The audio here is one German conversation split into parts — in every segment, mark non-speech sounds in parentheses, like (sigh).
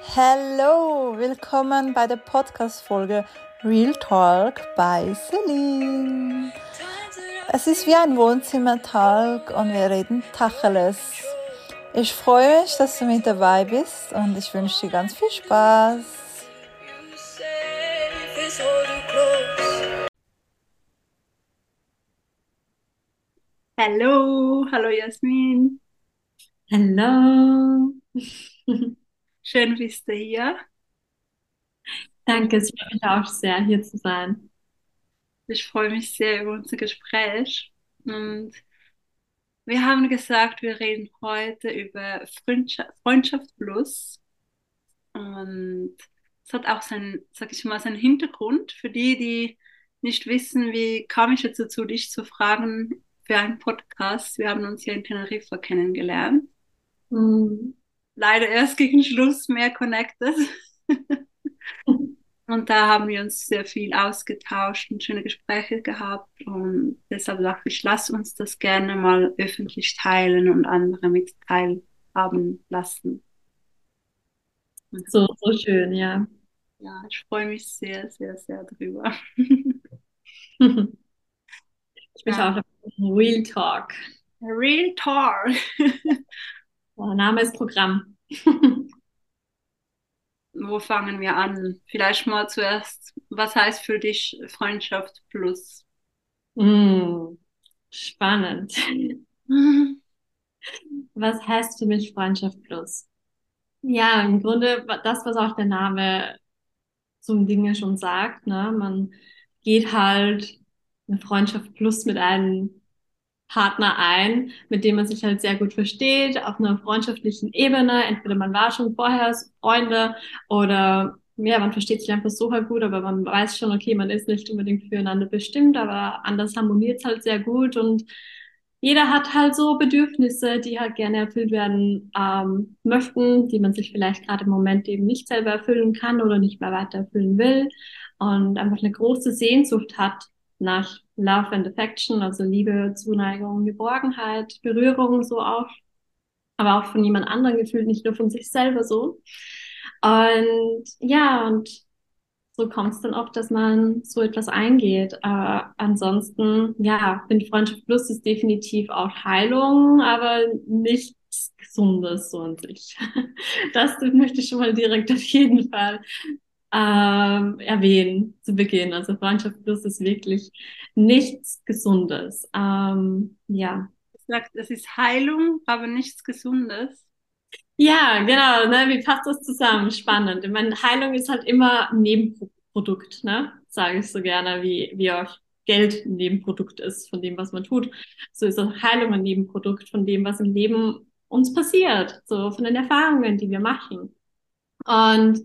Hallo, willkommen bei der Podcast-Folge Real Talk bei Celine. Es ist wie ein Wohnzimmertalk und wir reden Tacheles. Ich freue mich, dass du mit dabei bist und ich wünsche dir ganz viel Spaß. Hallo, hallo Jasmin. Hallo. (laughs) Schön bist du hier. Danke, es freut mich auch sehr, hier zu sein. Ich freue mich sehr über unser Gespräch. Und wir haben gesagt, wir reden heute über Freundschaft, Freundschaft Plus. Und es hat auch seinen, sag ich mal, seinen Hintergrund für die, die nicht wissen, wie kam ich dazu, dich zu fragen für einen Podcast. Wir haben uns hier in Teneriffa kennengelernt. Mhm. Leider erst gegen Schluss mehr connected. (laughs) und da haben wir uns sehr viel ausgetauscht und schöne Gespräche gehabt. Und deshalb dachte ich, lass uns das gerne mal öffentlich teilen und andere mit teilhaben lassen. So, so schön, ja. Ja, ich freue mich sehr, sehr, sehr drüber. (laughs) Ich bin Ja. auch Real Talk. Real Talk. (laughs) Der Name ist Programm. (laughs) Wo fangen wir an? Vielleicht mal zuerst, was heißt für dich Freundschaft plus? Mm, spannend. (laughs) Was heißt für mich Freundschaft plus? Ja, im Grunde das, was auch der Name zum Dinge schon sagt, ne? Man geht halt eine Freundschaft plus mit einem Partner ein, mit dem man sich halt sehr gut versteht, auf einer freundschaftlichen Ebene. Entweder man war schon vorher Freunde oder ja, man versteht sich einfach so halt gut, aber man weiß schon, okay, man ist nicht unbedingt füreinander bestimmt, aber anders harmoniert es halt sehr gut und jeder hat halt so Bedürfnisse, die halt gerne erfüllt werden ähm, möchten, die man sich vielleicht gerade im Moment eben nicht selber erfüllen kann oder nicht mehr weiter erfüllen will und einfach eine große Sehnsucht hat nach Love and Affection, also Liebe, Zuneigung, Geborgenheit, Berührung so auch, aber auch von jemand anderem gefühlt, nicht nur von sich selber so. Und ja, und so kommt es dann auch, dass man so etwas eingeht. Äh, ansonsten, ja, finde Freundschaft Plus ist definitiv auch Heilung, aber nichts Gesundes so an sich. (laughs) Das möchte ich schon mal direkt auf jeden Fall ähm, erwähnen zu Beginn. Also Freundschaft Plus ist wirklich nichts Gesundes. Ähm, ja. sagt, es ist Heilung, aber nichts Gesundes. Ja, genau, ne? Wie passt das zusammen? Spannend. Ich meine, Heilung ist halt immer ein Nebenprodukt, ne? Sage ich so gerne, wie, wie auch Geld ein Nebenprodukt ist von dem, was man tut. So ist auch Heilung ein Nebenprodukt von dem, was im Leben uns passiert, so von den Erfahrungen, die wir machen. Und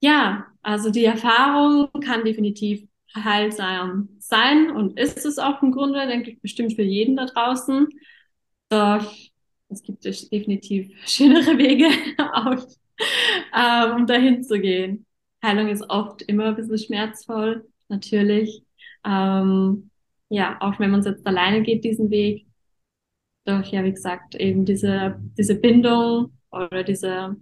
ja, also die Erfahrung kann definitiv heilsam sein und ist es auch im Grunde, denke ich, bestimmt für jeden da draußen. Doch es gibt definitiv (laughs) schönere Wege, (laughs) auch, ähm, um dahin zu gehen. Heilung ist oft immer ein bisschen schmerzvoll, natürlich. Ähm, ja, auch wenn man es jetzt alleine geht, diesen Weg. Doch ja, wie gesagt, eben diese, diese Bindung oder diese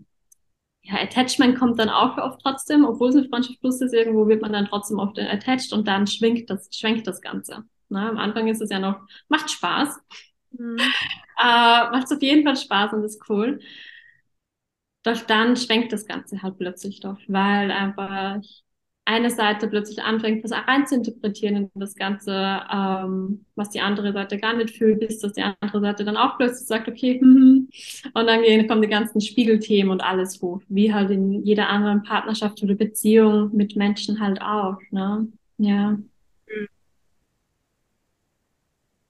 ja, Attachment kommt dann auch oft trotzdem, obwohl es eine Freundschaft plus ist, irgendwo wird man dann trotzdem oft attached und dann schwingt das, schwenkt das Ganze. Na, am Anfang ist es ja noch, macht Spaß. Mhm. (laughs) Äh, macht auf jeden Fall Spaß und ist cool. Doch dann schwenkt das Ganze halt plötzlich doch, weil einfach eine Seite plötzlich anfängt, was rein zu interpretieren in das Ganze, ähm, was die andere Seite gar nicht fühlt, bis dass die andere Seite dann auch plötzlich sagt, okay, hm, und dann gehen, kommen die ganzen Spiegelthemen und alles hoch, wie halt in jeder anderen Partnerschaft oder Beziehung mit Menschen halt auch, ne? Ja.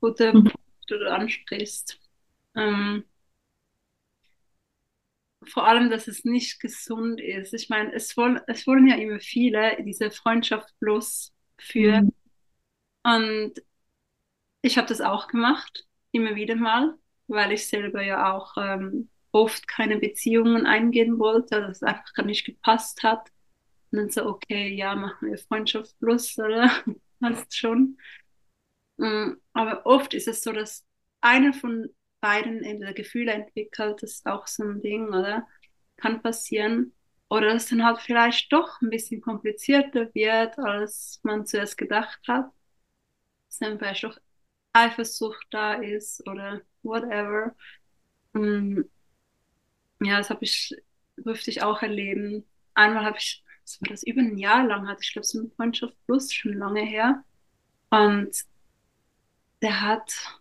Guter Mhm. Punkt, den du ansprichst. Ähm, vor allem, dass es nicht gesund ist. Ich meine, es wollen, es wollen ja immer viele diese Freundschaft plus führen. Mhm. Und ich habe das auch gemacht, immer wieder mal, weil ich selber ja auch ähm, oft keine Beziehungen eingehen wollte, dass es einfach gar nicht gepasst hat. Und dann so, okay, ja, machen wir Freundschaft plus, oder? (laughs) Hast schon. Mm, Aber oft ist es so, dass einer von beiden entweder Gefühle entwickelt, das ist auch so ein Ding, oder? kann passieren. Oder dass dann halt vielleicht doch ein bisschen komplizierter wird, als man zuerst gedacht hat. Dass dann vielleicht doch Eifersucht da ist oder whatever. Mm, ja, das habe ich, durfte ich auch erleben. Einmal habe ich, was war das, über ein Jahr lang hatte ich, glaube so eine Freundschaft plus, schon lange her. Und der hat,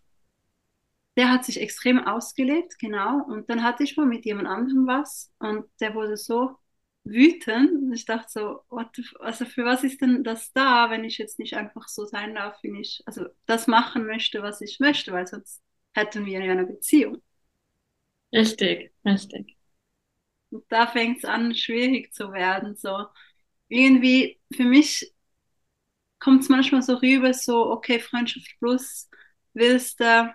der hat sich extrem ausgelebt, genau. Und dann hatte ich mal mit jemand anderem was und der wurde so wütend. Und ich dachte so, what also für was ist denn das da, wenn ich jetzt nicht einfach so sein darf, wie ich, also das machen möchte, was ich möchte, weil sonst hätten wir ja eine Beziehung. Richtig, richtig. Und da fängt es an, schwierig zu werden. So irgendwie, für mich kommt es manchmal so rüber, so, okay, Freundschaft plus, willst du,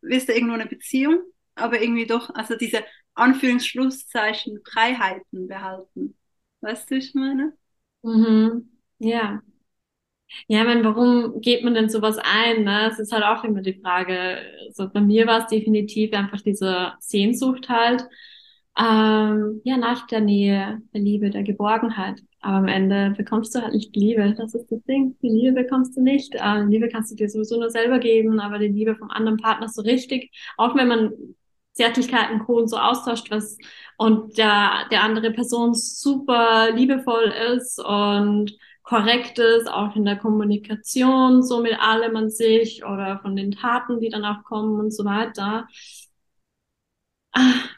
willst du irgendwo eine Beziehung, aber irgendwie doch, also diese Anführungsschlusszeichen Freiheiten behalten. Weißt du, ich meine? Mhm. Ja. Ja, ich meine, warum geht man denn sowas ein? Ne? Es ist halt auch immer die Frage. So bei mir war es definitiv einfach diese Sehnsucht halt, ähm, ja, nach der Nähe, der Liebe, der Geborgenheit. Aber am Ende bekommst du halt nicht die Liebe. Das ist das Ding. Die Liebe bekommst du nicht. Äh, die Liebe kannst du dir sowieso nur selber geben, aber die Liebe vom anderen Partner so richtig, auch wenn man Zärtlichkeiten, Co. und so austauscht, was und der, der andere Person super liebevoll ist und korrekt ist, auch in der Kommunikation, so mit allem an sich oder von den Taten, die dann auch kommen und so weiter. Ah,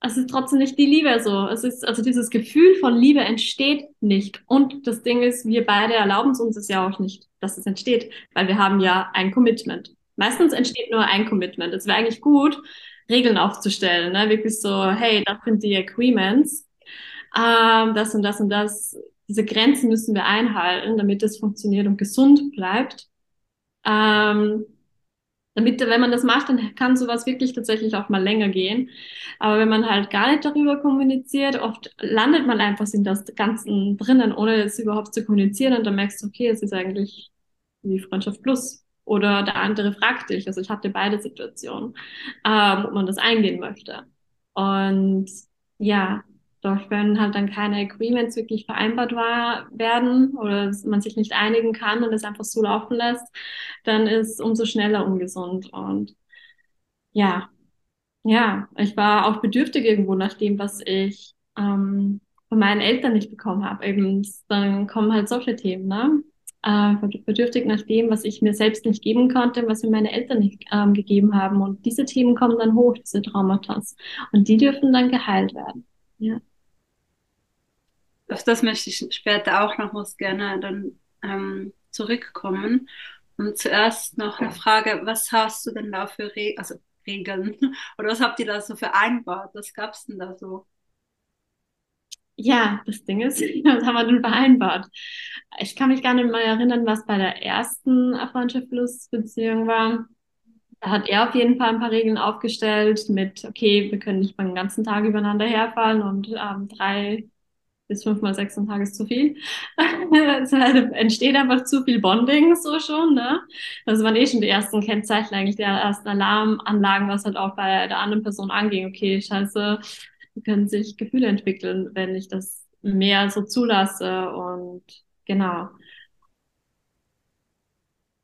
es ist trotzdem nicht die Liebe so. Es ist, also dieses Gefühl von Liebe entsteht nicht. Und das Ding ist, wir beide erlauben es uns ja auch nicht, dass es entsteht, weil wir haben ja ein Commitment. Meistens entsteht nur ein Commitment. Es wäre eigentlich gut, Regeln aufzustellen, ne? wirklich so, hey, das sind die Agreements, ähm, das und das und das, diese Grenzen müssen wir einhalten, damit es funktioniert und gesund bleibt. Ähm, damit, wenn man das macht, dann kann sowas wirklich tatsächlich auch mal länger gehen. Aber wenn man halt gar nicht darüber kommuniziert, oft landet man einfach in das Ganzen drinnen, ohne es überhaupt zu kommunizieren und dann merkst du, okay, es ist eigentlich wie Freundschaft plus. Oder der andere fragt dich. Also ich hatte beide Situationen, ähm, ob man das eingehen möchte. Und ja, doch wenn halt dann keine Agreements wirklich vereinbart war, werden oder man sich nicht einigen kann und es einfach so laufen lässt, dann ist umso schneller ungesund. Und ja, ja, ich war auch bedürftig irgendwo nach dem, was ich ähm, von meinen Eltern nicht bekommen habe. Eben, dann kommen halt solche Themen, ne? Äh, bedürftig nach dem, was ich mir selbst nicht geben konnte, was mir meine Eltern nicht ähm, gegeben haben. Und diese Themen kommen dann hoch, diese Traumata. Und die dürfen dann geheilt werden. Ja auf das möchte ich später auch noch was gerne dann ähm, zurückkommen. Und zuerst noch eine Frage, was hast du denn da für Re also Regeln (laughs) oder was habt ihr da so vereinbart? Was gab es denn da so? Ja, das Ding ist, (laughs) was haben wir denn vereinbart? Ich kann mich gar nicht mal erinnern, was bei der ersten Freundschaft Plus Beziehung war. Da hat er auf jeden Fall ein paar Regeln aufgestellt mit, okay, wir können nicht den ganzen Tag übereinander herfallen und ähm, drei bis fünfmal sechs am Tag ist zu viel. (laughs) es halt, entsteht einfach zu viel Bonding so schon, ne? Das waren eh schon die ersten Kennzeichen eigentlich der ersten Alarmanlagen, was halt auch bei der anderen Person anging. Okay, scheiße, können sich Gefühle entwickeln, wenn ich das mehr so zulasse und genau.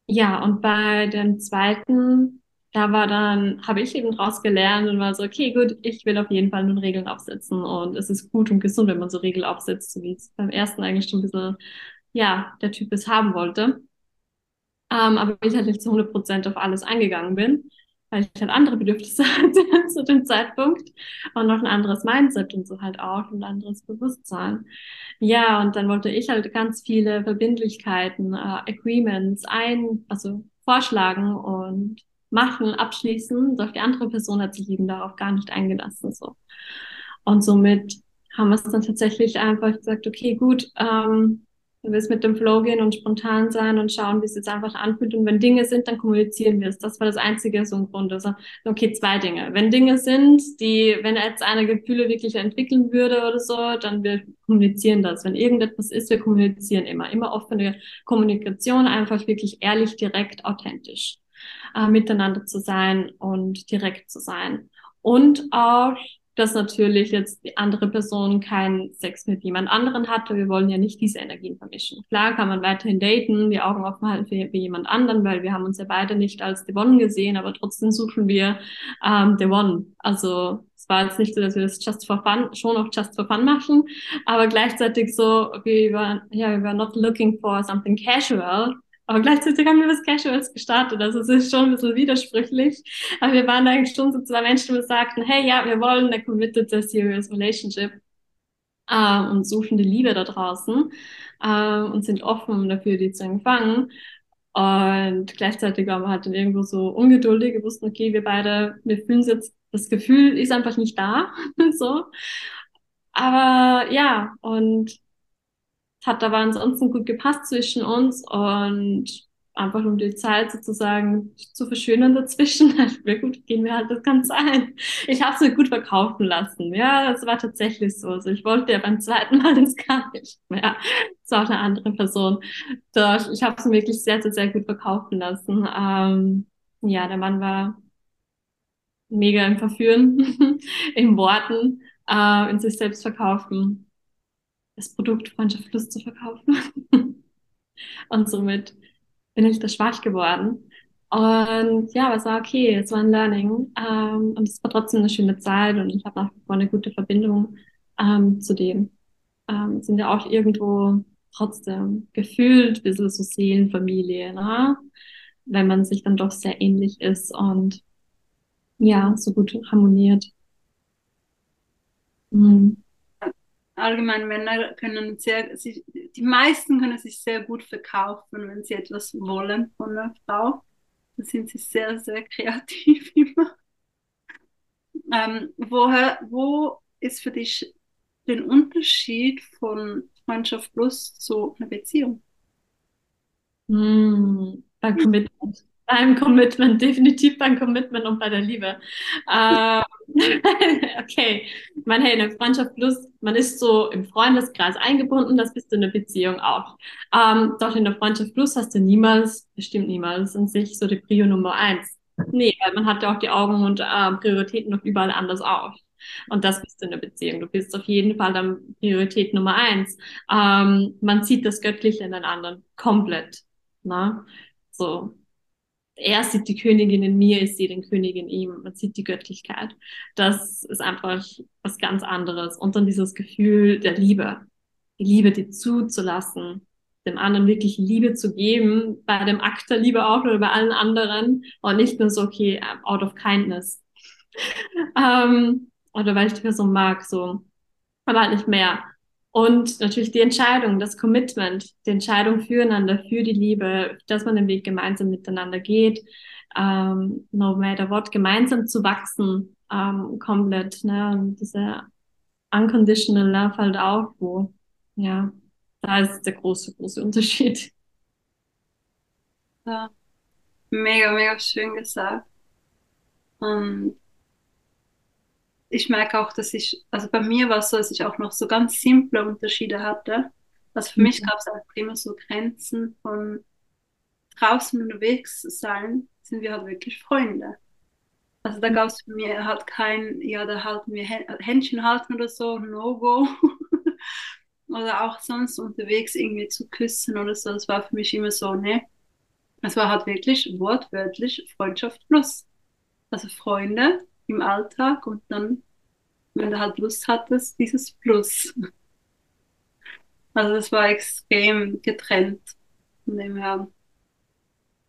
Ja, und bei dem zweiten da war dann, habe ich eben draus gelernt und war so, okay, gut, ich will auf jeden Fall nun Regeln aufsetzen und es ist gut und gesund, wenn man so Regeln aufsetzt, so wie es beim ersten eigentlich schon ein bisschen, ja, der Typ es haben wollte. Ähm, aber ich halt nicht zu 100 Prozent auf alles eingegangen bin, weil ich halt andere Bedürfnisse (laughs) hatte zu dem Zeitpunkt und noch ein anderes Mindset und so halt auch ein anderes Bewusstsein. Ja, und dann wollte ich halt ganz viele Verbindlichkeiten, äh, Agreements ein, also vorschlagen und machen, abschließen, doch die andere Person hat sich eben darauf gar nicht eingelassen. So. Und somit haben wir es dann tatsächlich einfach gesagt, okay, gut, ähm, du willst mit dem Flow gehen und spontan sein und schauen, wie es jetzt einfach anfühlt. Und wenn Dinge sind, dann kommunizieren wir es. Das war das Einzige so im Grunde. Also, okay, zwei Dinge. Wenn Dinge sind, die, wenn jetzt eine Gefühle wirklich entwickeln würde oder so, dann wir kommunizieren das. Wenn irgendetwas ist, wir kommunizieren immer. Immer offene Kommunikation, einfach wirklich ehrlich, direkt, authentisch äh, miteinander zu sein und direkt zu sein. Und auch dass natürlich jetzt die andere Person keinen Sex mit jemand anderen hatte. Wir wollen ja nicht diese Energien vermischen. Klar kann man weiterhin daten, die Augen offen halten für, für jemand anderen, weil wir haben uns ja beide nicht als The One gesehen, aber trotzdem suchen wir ähm, The One. Also es war jetzt nicht so, dass wir das just for fun, schon auch just for fun machen, aber gleichzeitig so, okay, wir waren, ja, wir waren not looking for something casual, aber gleichzeitig haben wir was Casuals gestartet. Also es ist schon ein bisschen widersprüchlich. Aber wir waren eigentlich schon so zwei Menschen, die sagten, hey, ja, wir wollen eine committed, serious relationship äh, und suchen die Liebe da draußen äh, und sind offen dafür, die zu empfangen. Und gleichzeitig waren wir halt dann irgendwo so ungeduldig. Wir wussten, okay, wir beide, wir fühlen es jetzt, das Gefühl ist einfach nicht da. (laughs) so. Aber ja, und hat aber ansonsten gut gepasst zwischen uns und einfach um die Zeit sozusagen zu verschönern dazwischen, (laughs) wir gut, gehen wir halt das Ganze ein. Ich habe es mir gut verkaufen lassen. Ja, das war tatsächlich so. Also ich wollte ja beim zweiten Mal das gar nicht mehr. Das war auch eine andere Person. Doch, ich habe es mir wirklich sehr, sehr, sehr gut verkaufen lassen. Ähm, ja, der Mann war mega im Verführen, (laughs) in Worten, äh, in sich selbst verkaufen das Produkt Freundschaft Plus zu verkaufen. (laughs) und somit bin ich da schwach geworden. Und ja, aber es war okay, es war ein Learning. Ähm, und es war trotzdem eine schöne Zeit und ich habe nach wie vor eine gute Verbindung ähm, zu dem. Ähm, sind ja auch irgendwo trotzdem gefühlt ein bisschen so Seelenfamilie, ne? wenn man sich dann doch sehr ähnlich ist und ja, so gut harmoniert. Mhm allgemein Männer können sehr, sich, die meisten können sich sehr gut verkaufen, wenn sie etwas wollen von einer Frau. Da sind sie sehr, sehr kreativ (laughs) immer. Ähm, woher, wo ist für dich den Unterschied von Freundschaft plus zu einer Beziehung? Hm, beim Commitment. Beim Commitment, definitiv beim Commitment und bei der Liebe. Ähm, (laughs) okay, man, hey, eine Freundschaft plus, man ist so im Freundeskreis eingebunden, das bist du in der Beziehung auch. Ähm, doch in der Freundschaft plus hast du niemals, bestimmt niemals, in sich so die Prio Nummer eins. Nee, weil man hat ja auch die Augen und äh, Prioritäten noch überall anders auf. Und das bist du in der Beziehung. Du bist auf jeden Fall dann Priorität Nummer eins. Ähm, man sieht das Göttliche in den anderen komplett. Ne? So, er sieht die Königin in mir, ich sehe den König in ihm, man sieht die Göttlichkeit. Das ist einfach was ganz anderes. Und dann dieses Gefühl der Liebe, die Liebe, die zuzulassen, dem anderen wirklich Liebe zu geben, bei dem Akt der Liebe auch oder bei allen anderen und nicht nur so, okay, out of kindness. (laughs) ähm, oder weil ich die Person mag, so, aber halt nicht mehr. Und natürlich die Entscheidung, das Commitment, die Entscheidung füreinander, für die Liebe, dass man den Weg gemeinsam miteinander geht, ähm, no matter what, gemeinsam zu wachsen, ähm, komplett, ne, und diese unconditional love halt auch, wo, ja, da ist der große, große Unterschied. Ja, mega, mega schön gesagt. Und ich merke auch, dass ich, also bei mir war es so, dass ich auch noch so ganz simple Unterschiede hatte. Also für mhm. mich gab es einfach immer so Grenzen von draußen unterwegs sein, sind wir halt wirklich Freunde. Also da gab es für mich halt kein, ja, da halten wir Händchen halten oder so, No-Go. (laughs) oder auch sonst unterwegs irgendwie zu küssen oder so. Das war für mich immer so, ne? Es war halt wirklich wortwörtlich Freundschaft plus. Also Freunde, im Alltag und dann, wenn du halt Lust hattest, dieses Plus. Also das war extrem getrennt von dem her.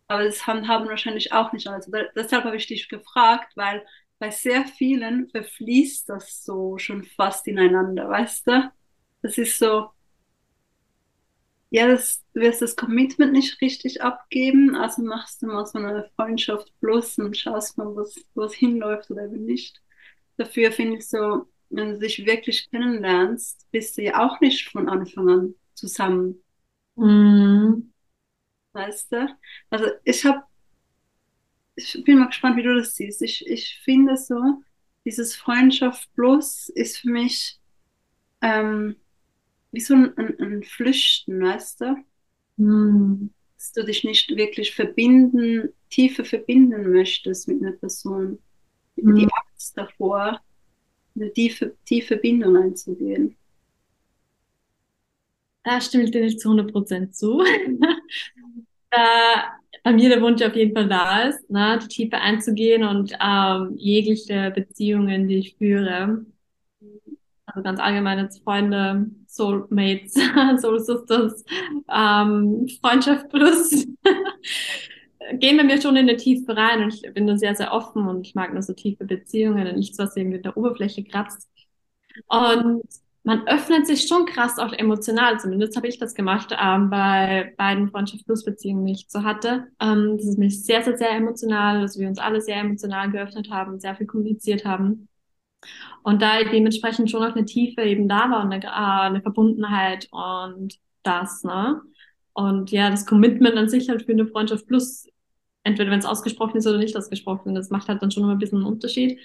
Aber das haben wahrscheinlich auch nicht alle. Also deshalb habe ich dich gefragt, weil bei sehr vielen verfließt das so schon fast ineinander, weißt du? Das ist so, ja, das, du wirst das Commitment nicht richtig abgeben, also machst du mal so eine Freundschaft plus und schaust mal, wo es hinläuft oder eben nicht. Dafür finde ich so, wenn du dich wirklich kennenlernst, bist du ja auch nicht von Anfang an zusammen. Mhm. Weißt du? Also ich habe, ich bin mal gespannt, wie du das siehst. Ich, ich finde so, dieses Freundschaft plus ist für mich, ähm, wie so ein, ein, ein Flüchten, weißt du? Hm. Dass du dich nicht wirklich verbinden, tiefer verbinden möchtest mit einer Person. Hm. Die Angst davor. eine tiefe, tiefe Bindung einzugehen. Da stimme ich dir nicht zu 100% zu. (laughs) da bei mir der Wunsch auf jeden Fall da ist, ne, die Tiefe einzugehen und ähm, jegliche Beziehungen, die ich führe, also ganz allgemein jetzt Freunde, Soulmates, (laughs) Soul Sisters, ähm, Freundschaft plus, (laughs) gehen wir mir schon in der Tiefe rein und ich bin da sehr, sehr offen und ich mag nur so tiefe Beziehungen und nichts, was irgendwie in der Oberfläche kratzt. Und man öffnet sich schon krass auch emotional. Zumindest habe ich das gemacht ähm, bei beiden Freundschaft Plus Beziehungen, die ich so hatte. Ähm, das ist mich sehr, sehr, sehr emotional, dass wir uns alle sehr emotional geöffnet haben, sehr viel kommuniziert haben. Und da dementsprechend schon auch eine Tiefe eben da war und eine, äh, eine Verbundenheit und das, ne? Und ja, das Commitment an sich halt für eine Freundschaft plus, entweder wenn es ausgesprochen ist oder nicht ausgesprochen, das macht halt dann schon immer ein bisschen einen Unterschied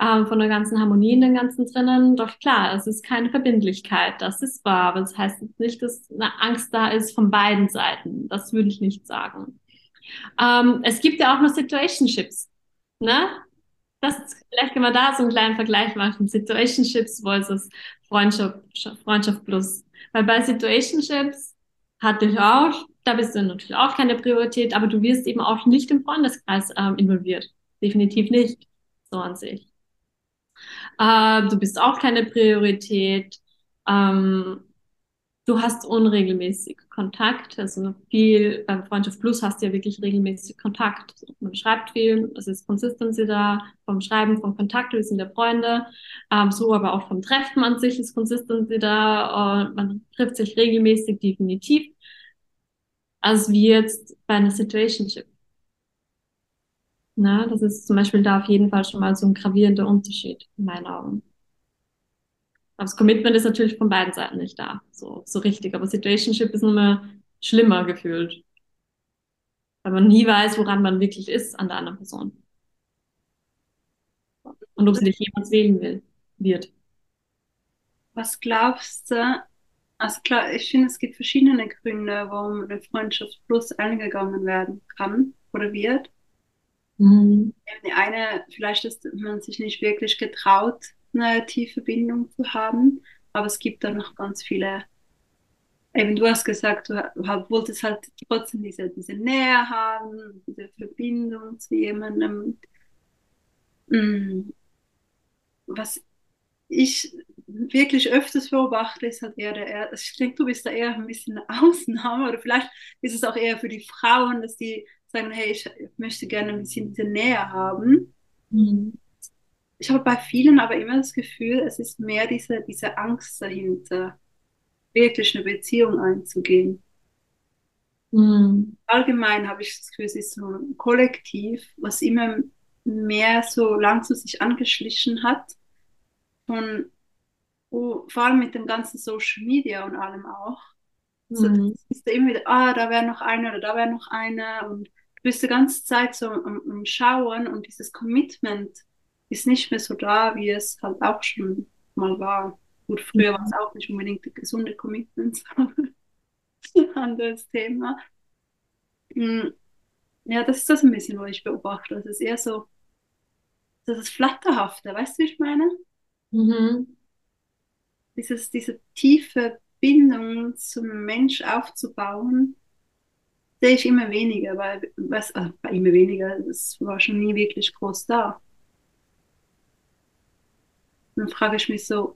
ähm, von der ganzen Harmonie in den ganzen drinnen. Doch klar, es ist keine Verbindlichkeit, das ist wahr, aber das heißt nicht, dass eine Angst da ist von beiden Seiten. Das würde ich nicht sagen. Ähm, es gibt ja auch noch Situationships, ne? Das, vielleicht können wir da so einen kleinen Vergleich machen. Situationships versus Freundschaft, Freundschaft plus. Weil bei Situationships hatte ich auch, da bist du natürlich auch keine Priorität, aber du wirst eben auch nicht im Freundeskreis ähm, involviert. Definitiv nicht, so an sich. Äh, du bist auch keine Priorität. Ähm, du hast unregelmäßig Kontakt, also viel, beim Freundschaft Plus hast du ja wirklich regelmäßig Kontakt. Man schreibt viel, es ist Consistency da, vom Schreiben, vom Kontakt, wir sind ja Freunde, ähm, so aber auch vom Treffen an sich ist Consistency da, und man trifft sich regelmäßig definitiv, als wie jetzt bei einer Situationship. Na, das ist zum Beispiel da auf jeden Fall schon mal so ein gravierender Unterschied in meinen Augen. Aber das Commitment ist natürlich von beiden Seiten nicht da, so, so richtig. Aber Situationship ist mehr schlimmer gefühlt. Weil man nie weiß, woran man wirklich ist an der anderen Person. Und ob sie dich jemals wählen will, wird. Was glaubst du? Also klar, ich finde, es gibt verschiedene Gründe, warum eine Freundschaft plus eingegangen werden kann oder wird. Mhm. Die eine, vielleicht ist man sich nicht wirklich getraut, eine tiefe Bindung zu haben, aber es gibt da noch ganz viele. Eben, du hast gesagt, du wolltest halt trotzdem diese, diese Nähe haben, diese Verbindung zu jemandem. Mm. Was ich wirklich öfters beobachte, ist halt eher der, ich denke, du bist da eher ein bisschen eine Ausnahme oder vielleicht ist es auch eher für die Frauen, dass die sagen, hey, ich möchte gerne ein bisschen diese Nähe haben. Mhm. Ich habe bei vielen aber immer das Gefühl, es ist mehr diese, diese Angst dahinter, wirklich eine Beziehung einzugehen. Mhm. Allgemein habe ich das Gefühl, es ist so ein Kollektiv, was immer mehr so lang zu sich angeschlichen hat. Und oh, vor allem mit dem ganzen Social Media und allem auch. Also, mhm. ist da immer wieder, ah, da wäre noch einer oder da wäre noch einer und du bist die ganze Zeit so am, am Schauen und dieses Commitment ist nicht mehr so da, wie es halt auch schon mal war. Gut, früher war es auch nicht unbedingt gesunde Commitment, (laughs) ein anderes Thema. Hm, ja, das ist das ein bisschen, was ich beobachte. Das ist eher so, das ist Flatterhafte, weißt du, wie ich meine? Mhm. Dieses, diese tiefe Bindung zum Mensch aufzubauen, sehe ich immer weniger, weil was, also immer weniger, das war schon nie wirklich groß da. Dann frage ich mich so,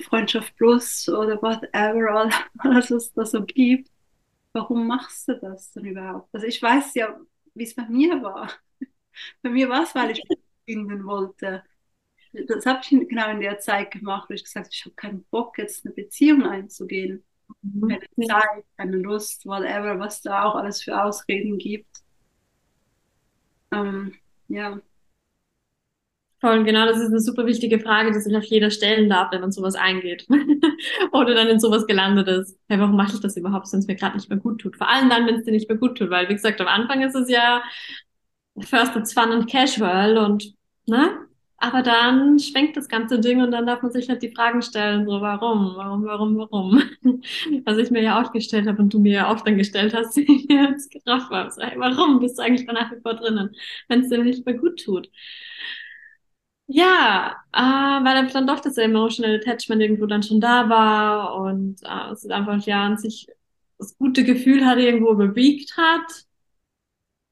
Freundschaft Plus oder whatever, alles was es da so gibt, warum machst du das denn überhaupt? Also ich weiß ja, wie es bei mir war. Bei mir war es, weil ich finden wollte. Das habe ich genau in der Zeit gemacht, wo ich gesagt habe, ich habe keinen Bock, jetzt eine Beziehung einzugehen keine Zeit, keine Lust, whatever, was da auch alles für Ausreden gibt. Ähm, ja. Voll, genau, das ist eine super wichtige Frage, die sich auf jeder stellen darf, wenn man sowas eingeht. (laughs) Oder dann in sowas gelandet ist. Hey, warum mache ich das überhaupt, wenn es mir gerade nicht mehr gut tut? Vor allem dann, wenn es dir nicht mehr gut tut, weil, wie gesagt, am Anfang ist es ja first it's fun and casual und, ne? Aber dann schwenkt das ganze Ding und dann darf man sich halt die Fragen stellen, so warum, warum, warum, warum. (laughs) Was ich mir ja auch gestellt habe und du mir ja auch dann gestellt hast, (laughs) wie ich jetzt. So, hey, warum bist du eigentlich nach wie vor drinnen, wenn es dir nicht mehr gut tut? Ja, äh, weil dann doch das Emotional Attachment irgendwo dann schon da war und äh, es ist einfach ja an sich das gute Gefühl hat irgendwo überwiegt hat,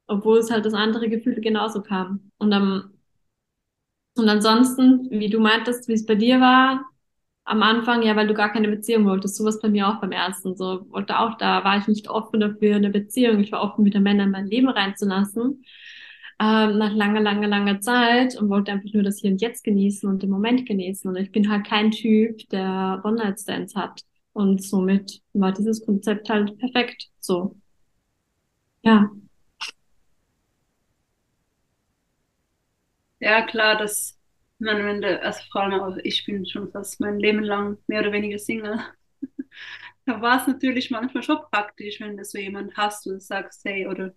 obwohl es halt das andere Gefühl genauso kam. Und dann und ansonsten, wie du meintest, wie es bei dir war, am Anfang, ja, weil du gar keine Beziehung wolltest. So was bei mir auch beim ersten. So, wollte auch, da war ich nicht offen dafür, eine Beziehung. Ich war offen, wieder Männer in mein Leben reinzulassen. Ähm, nach langer, langer, langer Zeit und wollte einfach nur das Hier und Jetzt genießen und den Moment genießen. Und ich bin halt kein Typ, der One-Night-Stands hat. Und somit war dieses Konzept halt perfekt. So. Ja. Ja, klar, dass man, wenn du, also vor allem auch ich bin schon fast mein Leben lang mehr oder weniger Single. (laughs) Da war es natürlich manchmal schon praktisch, wenn du so jemand hast und sagst, hey, oder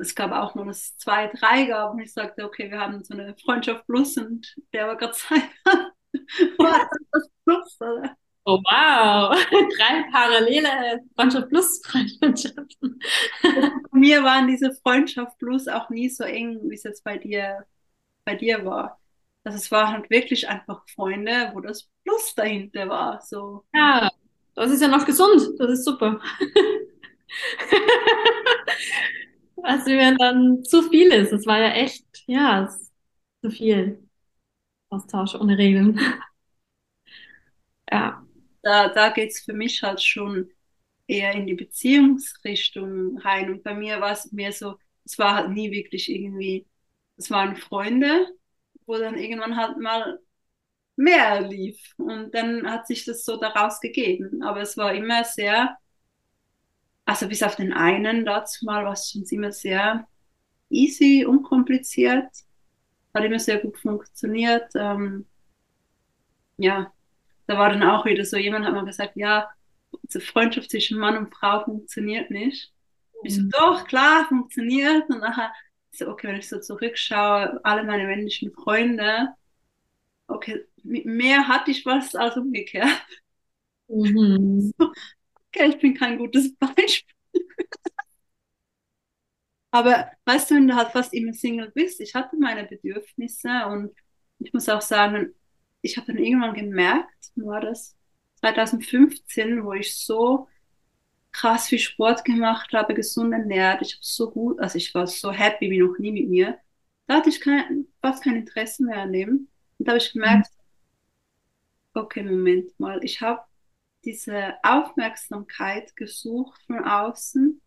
es gab auch noch das zwei, drei gab und ich sagte, okay, wir haben so eine Freundschaft plus und der war gerade Zeit. (laughs) das plus, oder? Oh wow, (laughs) drei parallele Freundschaft plus Freundschaften. Bei mir waren diese Freundschaft plus auch nie so eng, wie es jetzt bei dir bei dir war. Also es waren halt wirklich einfach Freunde, wo das Plus dahinter war. So. Ja, das ist ja noch gesund. Das ist super. (laughs) Was mir dann zu viel ist. Es war ja echt, ja, zu viel Austausch ohne Regeln. ja. Da, da geht es für mich halt schon eher in die Beziehungsrichtung rein. Und bei mir war es mehr so, es war halt nie wirklich irgendwie es waren Freunde, wo dann irgendwann halt mal mehr lief. Und dann hat sich das so daraus gegeben. Aber es war immer sehr, also bis auf den einen dazu mal war es schon immer sehr easy, unkompliziert. Hat immer sehr gut funktioniert. Ähm, ja, da war dann auch wieder so, jemand hat mal gesagt, ja, die Freundschaft zwischen Mann und Frau funktioniert nicht. Ich so, mhm. doch, klar, funktioniert. Und nachher so, okay, wenn ich so zurückschaue, alle meine männlichen Freunde, okay, mit mehr hatte ich was als umgekehrt. Mhm. (laughs) So, okay, ich bin kein gutes Beispiel. Aber weißt du, wenn du halt fast immer Single bist, ich hatte meine Bedürfnisse und ich muss auch sagen, ich habe dann irgendwann gemerkt, war das 2015, wo ich so krass viel Sport gemacht habe, gesund ernährt. Ich habe so gut, also ich war so happy wie noch nie mit mir. Da hatte ich kein, fast kein Interesse mehr an dem. Und da habe ich gemerkt, okay, Moment mal, ich habe diese Aufmerksamkeit gesucht von außen,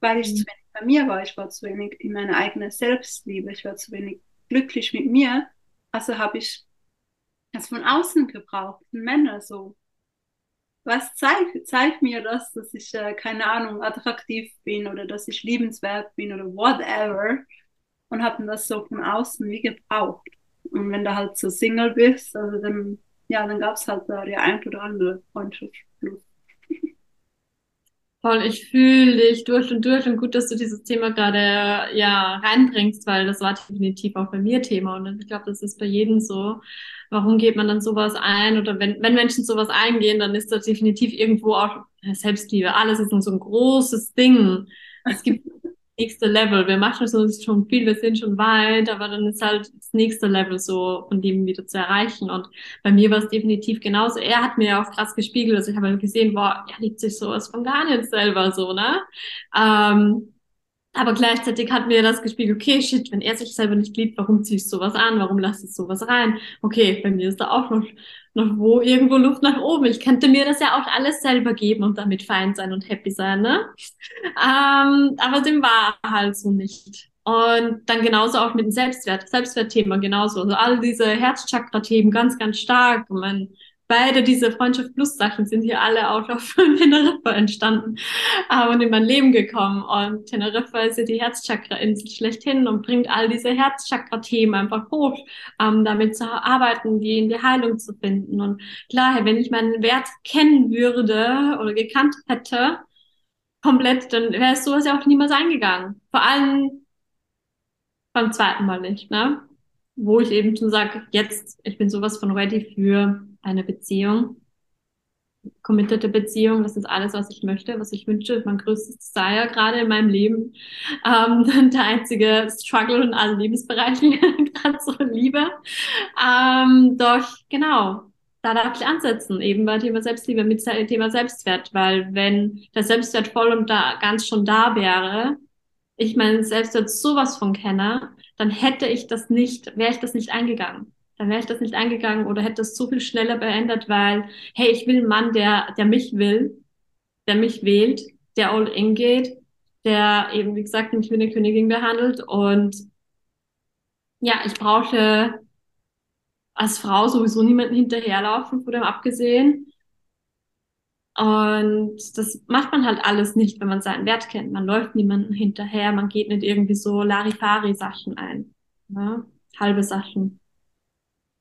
weil ich mhm. zu wenig bei mir war. Ich war zu wenig in meiner eigenen Selbstliebe. Ich war zu wenig glücklich mit mir. Also habe ich das von außen gebraucht, von Männern so was zeigt zeig mir das, dass ich, äh, keine Ahnung, attraktiv bin oder dass ich liebenswert bin oder whatever. Und habe das so von außen wie gebraucht. Und wenn du halt so Single bist, also dann, ja, dann gab es halt da die ein oder andere Freundschaft. Voll, ich fühle dich durch und durch und gut, dass du dieses Thema gerade ja reinbringst, weil das war definitiv auch bei mir Thema und ich glaube, das ist bei jedem so. Warum geht man dann sowas ein? Oder wenn, wenn Menschen sowas eingehen, dann ist das definitiv irgendwo auch Selbstliebe. Alles ist so ein großes Ding. Es gibt (laughs) nächste Level. Wir machen uns schon viel, wir sind schon weit, aber dann ist halt das nächste Level so von dem wieder zu erreichen. Und bei mir war es definitiv genauso. Er hat mir auch krass gespiegelt. Also ich habe halt gesehen, boah, er liebt sich sowas von gar nicht selber so, ne? Ähm, aber gleichzeitig hat mir das gespiegelt, okay, shit, wenn er sich selber nicht liebt, warum ziehst du sowas an? Warum lässt du sowas rein? Okay, bei mir ist da auch noch, noch wo irgendwo Luft nach oben. Ich könnte mir das ja auch alles selber geben und damit fein sein und happy sein, ne? Ähm, aber dem war halt so nicht. Und dann genauso auch mit dem Selbstwert, Selbstwertthema genauso. Also all diese Herzchakra-Themen ganz, ganz stark. Und mein, beide diese Freundschaft Plus Sachen sind hier alle auch auf (laughs) Teneriffa entstanden äh, und in mein Leben gekommen. Und Teneriffa ist ja die Herzchakra-Insel schlechthin und bringt all diese Herzchakra-Themen einfach hoch, ähm, damit zu arbeiten, die in die Heilung zu finden. Und klar, wenn ich meinen Wert kennen würde oder gekannt hätte, komplett, dann wäre es sowas ja auch niemals eingegangen. Vor allem beim zweiten Mal nicht, ne? Wo ich eben schon sage, jetzt, ich bin sowas von ready für eine Beziehung. committete Beziehung, das ist alles, was ich möchte, was ich wünsche. Mein größtes Desire gerade in meinem Leben. Ähm, (laughs) der einzige Struggle in allen Lebensbereichen, (laughs) gerade so Liebe. Ähm, doch, genau, da darf ich ansetzen, eben bei Thema Selbstliebe mit Thema Selbstwert, weil wenn der Selbstwert voll und da ganz schon da wäre, ich meinen Selbstwert sowas von kenne, dann hätte ich das nicht, wäre ich das nicht eingegangen dann wäre ich das nicht eingegangen oder hätte es so viel schneller beendet, weil, hey, ich will einen Mann, der, der mich will, der mich wählt, der all in geht, der eben, wie gesagt, mich wie eine Königin behandelt und ja, ich brauche als Frau sowieso niemanden hinterherlaufen, von dem abgesehen. Und das macht man halt alles nicht, wenn man seinen Wert kennt. Man läuft niemanden hinterher, man geht nicht irgendwie so Larifari-Sachen ein. Ne? Halbe Sachen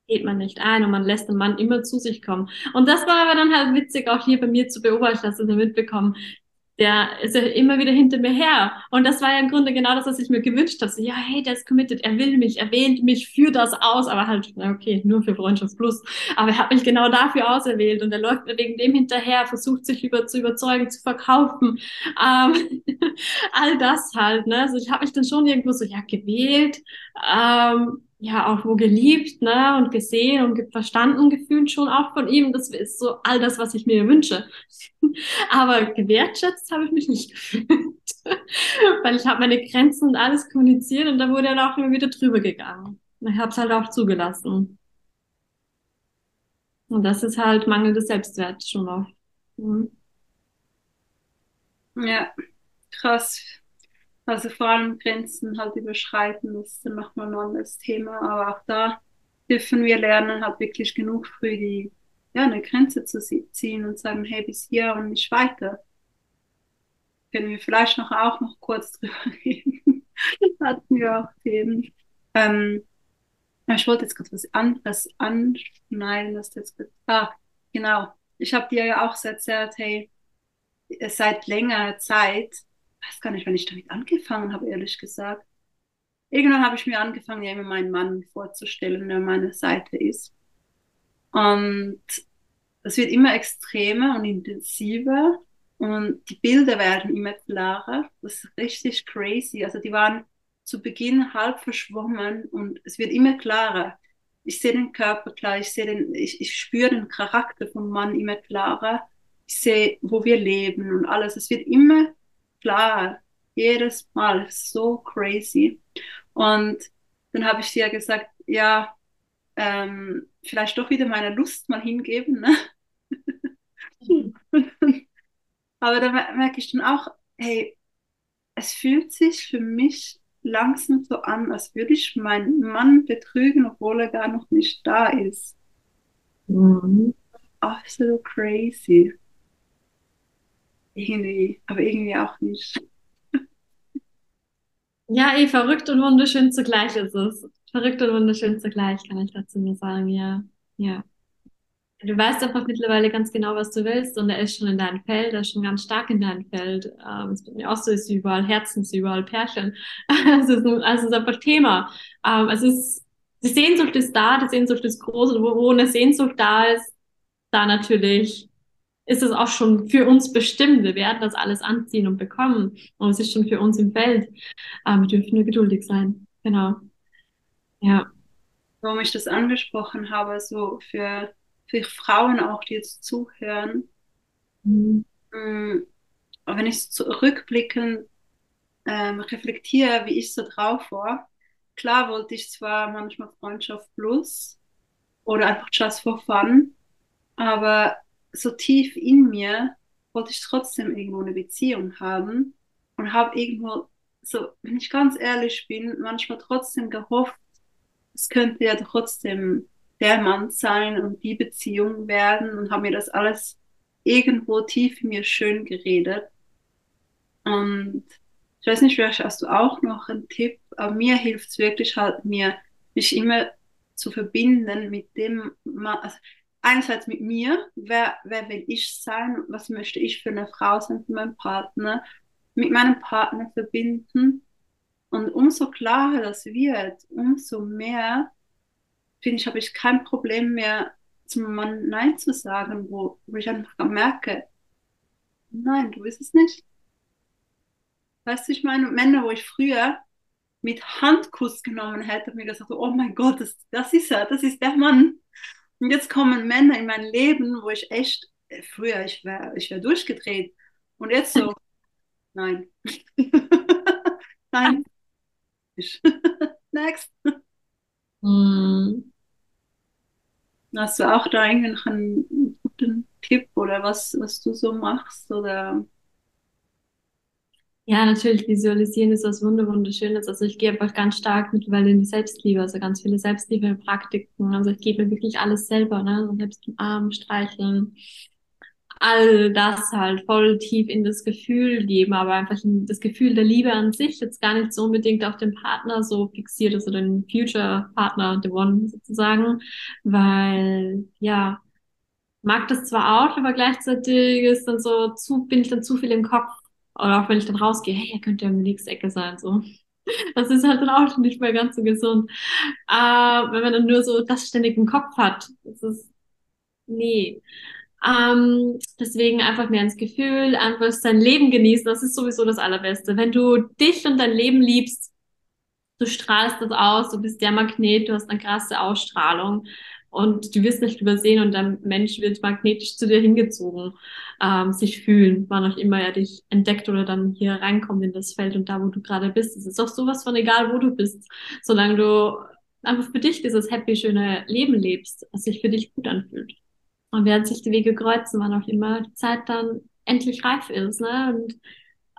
geht man nicht ein und man lässt den Mann immer zu sich kommen. Und das war aber dann halt witzig, auch hier bei mir zu beobachten, dass ich mitbekommen, der ist ja immer wieder hinter mir her. Und das war ja im Grunde genau das, was ich mir gewünscht habe. So, ja, hey, der ist committed, er will mich, er wählt mich für das aus, aber halt, okay, nur für Freundschaft Plus. Aber er hat mich genau dafür auserwählt und er läuft mir wegen dem hinterher, versucht sich über zu überzeugen, zu verkaufen. Ähm, (laughs) all das halt, ne? Also ich habe mich dann schon irgendwo so, ja, gewählt. Ähm, ja auch wo geliebt ne, und gesehen und verstanden gefühlt schon auch von ihm. Das ist so all das, was ich mir wünsche. (laughs) Aber gewertschätzt habe ich mich nicht gefühlt, (laughs) weil ich habe meine Grenzen und alles kommuniziert und da wurde er auch immer wieder drüber gegangen. Ich habe es halt auch zugelassen. Und das ist halt mangelndes Selbstwert schon oft. Mhm. Ja, krass. Also vor allem Grenzen halt überschreiten, das ist dann nochmal ein anderes Thema. Aber auch da dürfen wir lernen, halt wirklich genug früh die, ja, eine Grenze zu ziehen und sagen, hey, bis hier und nicht weiter. Können wir vielleicht noch auch noch kurz (laughs) drüber reden. hatten wir auch Themen. Ähm, ich wollte jetzt gerade was anderes anschneiden, das jetzt Ah, genau. Ich habe dir ja auch erzählt, hey, seit längerer Zeit weiß gar nicht, wann ich damit angefangen habe, ehrlich gesagt. Irgendwann habe ich mir angefangen, ja immer meinen Mann vorzustellen, der an meiner Seite ist. Und es wird immer extremer und intensiver und die Bilder werden immer klarer. Das ist richtig crazy. Also die waren zu Beginn halb verschwommen und es wird immer klarer. Ich sehe den Körper klar, ich sehe den, ich, ich spüre den Charakter vom Mann immer klarer. Ich sehe, wo wir leben und alles. Es wird immer klar, jedes Mal, so crazy. Und dann habe ich ja gesagt, ja, ähm, vielleicht doch wieder meine Lust mal hingeben. Ne? (laughs) Aber da merke ich dann auch, hey, es fühlt sich für mich langsam so an, als würde ich meinen Mann betrügen, obwohl er gar noch nicht da ist. Mhm. Absolut crazy. Irgendwie, aber irgendwie auch nicht. Ja, eh, verrückt und wunderschön zugleich ist es. Verrückt und wunderschön zugleich, kann ich dazu nur sagen, ja. Ja. Du weißt einfach mittlerweile ganz genau, was du willst und er ist schon in deinem Feld, er ist schon ganz stark in deinem Feld. Ähm, es wird mir auch so, ist überall Herzen, ist überall Pärchen. (laughs) also, es ist, also es ist einfach Thema. Ähm, es ist, die Sehnsucht ist da, die Sehnsucht ist groß und wo, wo eine Sehnsucht da ist, da natürlich ist es auch schon für uns bestimmt. Wir werden das alles anziehen und bekommen. Und es ist schon für uns im Feld. Aber wir dürfen nur geduldig sein. Genau. Ja. Warum ich das angesprochen habe, so für, für Frauen auch, die jetzt zuhören. Mhm. Mm, wenn ich zurückblicken ähm, reflektiere, wie ich so drauf war, klar wollte ich zwar manchmal Freundschaft plus oder einfach just for fun, aber so tief in mir wollte ich trotzdem irgendwo eine Beziehung haben und habe irgendwo, so, wenn ich ganz ehrlich bin, manchmal trotzdem gehofft, es könnte ja trotzdem der Mann sein und die Beziehung werden und habe mir das alles irgendwo tief in mir schön geredet. Und ich weiß nicht, vielleicht hast du auch noch einen Tipp, aber mir hilft es wirklich halt, mir mich immer zu verbinden mit dem, also einerseits mit mir, wer, wer will ich sein, was möchte ich für eine Frau sein, für meinen Partner, mit meinem Partner verbinden. Und umso klarer das wird, umso mehr, finde ich, habe ich kein Problem mehr zum Mann Nein zu sagen, wo, wo ich einfach merke, nein, du bist es nicht. Weißt du, ich meine, Männer, wo ich früher mit Handkuss genommen hätte mir gesagt, oh mein Gott, das, das ist er, das ist der Mann. Und jetzt kommen Männer in mein Leben, wo ich echt, früher, ich wäre ich wär durchgedreht. Und jetzt so, (laughs) nein. (laughs) nein. (laughs) Next. Mm. Hast du auch da eigentlich einen guten Tipp oder was, was du so machst? Oder? Ja, natürlich, visualisieren ist was Wunderschönes. Also ich gehe einfach ganz stark mittlerweile in die Selbstliebe, also ganz viele Selbstliebe-Praktiken. Also ich gebe mir wirklich alles selber, ne? Also selbst im Arm streicheln, all das halt voll tief in das Gefühl geben, aber einfach in das Gefühl der Liebe an sich, jetzt gar nicht so unbedingt auf den Partner so fixiert ist oder den Future-Partner, the one sozusagen, weil, ja, mag das zwar auch, aber gleichzeitig ist dann so, zu, bin ich dann zu viel im Kopf. Oder auch wenn ich dann rausgehe, hey, er könnte ja nächsten Ecke sein, so. Das ist halt dann auch nicht mehr ganz so gesund. Äh, wenn man dann nur so das ständig im Kopf hat, das ist, nee. Ähm, deswegen einfach mehr ins Gefühl, einfach sein Leben genießen, das ist sowieso das Allerbeste. Wenn du dich und dein Leben liebst, du strahlst das aus, du bist der Magnet, du hast eine krasse Ausstrahlung und du wirst nicht übersehen und der Mensch wird magnetisch zu dir hingezogen, ähm, sich fühlen, wann auch immer er dich entdeckt oder dann hier reinkommt in das Feld und da, wo du gerade bist. Es ist auch sowas von egal, wo du bist, solange du einfach für dich dieses happy, schöne Leben lebst, was sich für dich gut anfühlt. Und während sich die Wege kreuzen, wann auch immer die Zeit dann endlich reif ist. Ne? Und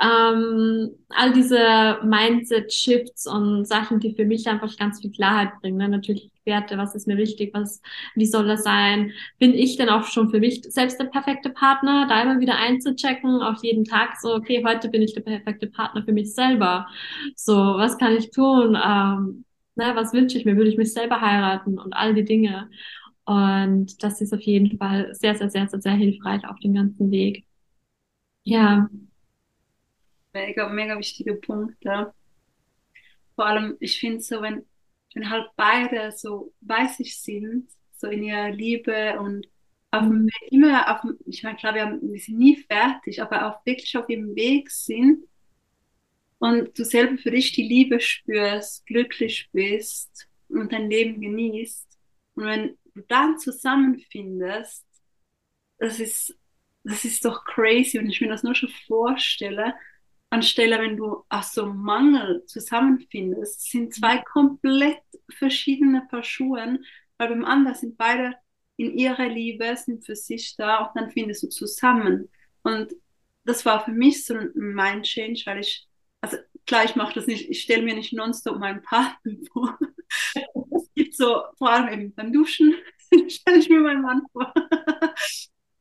ähm, all diese Mindset-Shifts und Sachen, die für mich einfach ganz viel Klarheit bringen. Ne? Natürlich Werte, was ist mir wichtig, was, wie soll das sein? Bin ich denn auch schon für mich selbst der perfekte Partner? Da immer wieder einzuchecken, auf jeden Tag so, okay, heute bin ich der perfekte Partner für mich selber. So, was kann ich tun? Ähm, ne, was wünsche ich mir? Würde ich mich selber heiraten? Und all die Dinge. Und das ist auf jeden Fall sehr, sehr, sehr, sehr, sehr hilfreich auf dem ganzen Weg. Ja. Mega, mega wichtige Punkte. Vor allem, ich finde so, wenn, wenn halt beide so bei sich sind, so in ihrer Liebe und auf dem Weg, immer auf dem, ich meine, klar, wir, haben, wir sind nie fertig, aber auch wirklich auf ihrem Weg sind. Und du selber für dich die Liebe spürst, glücklich bist und dein Leben genießt. Und wenn du dann zusammenfindest, das ist, das ist doch crazy. Und ich mir das nur schon vorstelle, anstelle wenn du aus so Mangel zusammenfindest, sind zwei komplett verschiedene Paar Schuhen, weil beim anderen sind beide in ihrer Liebe, sind für sich da und dann findest du zusammen. Und das war für mich so ein Mind Change, weil ich, also klar, ich mache das nicht, ich stelle mir nicht nonstop meinen Partner (laughs) vor, gibt so, vor allem eben beim Duschen, (laughs) stelle ich mir meinen Mann vor.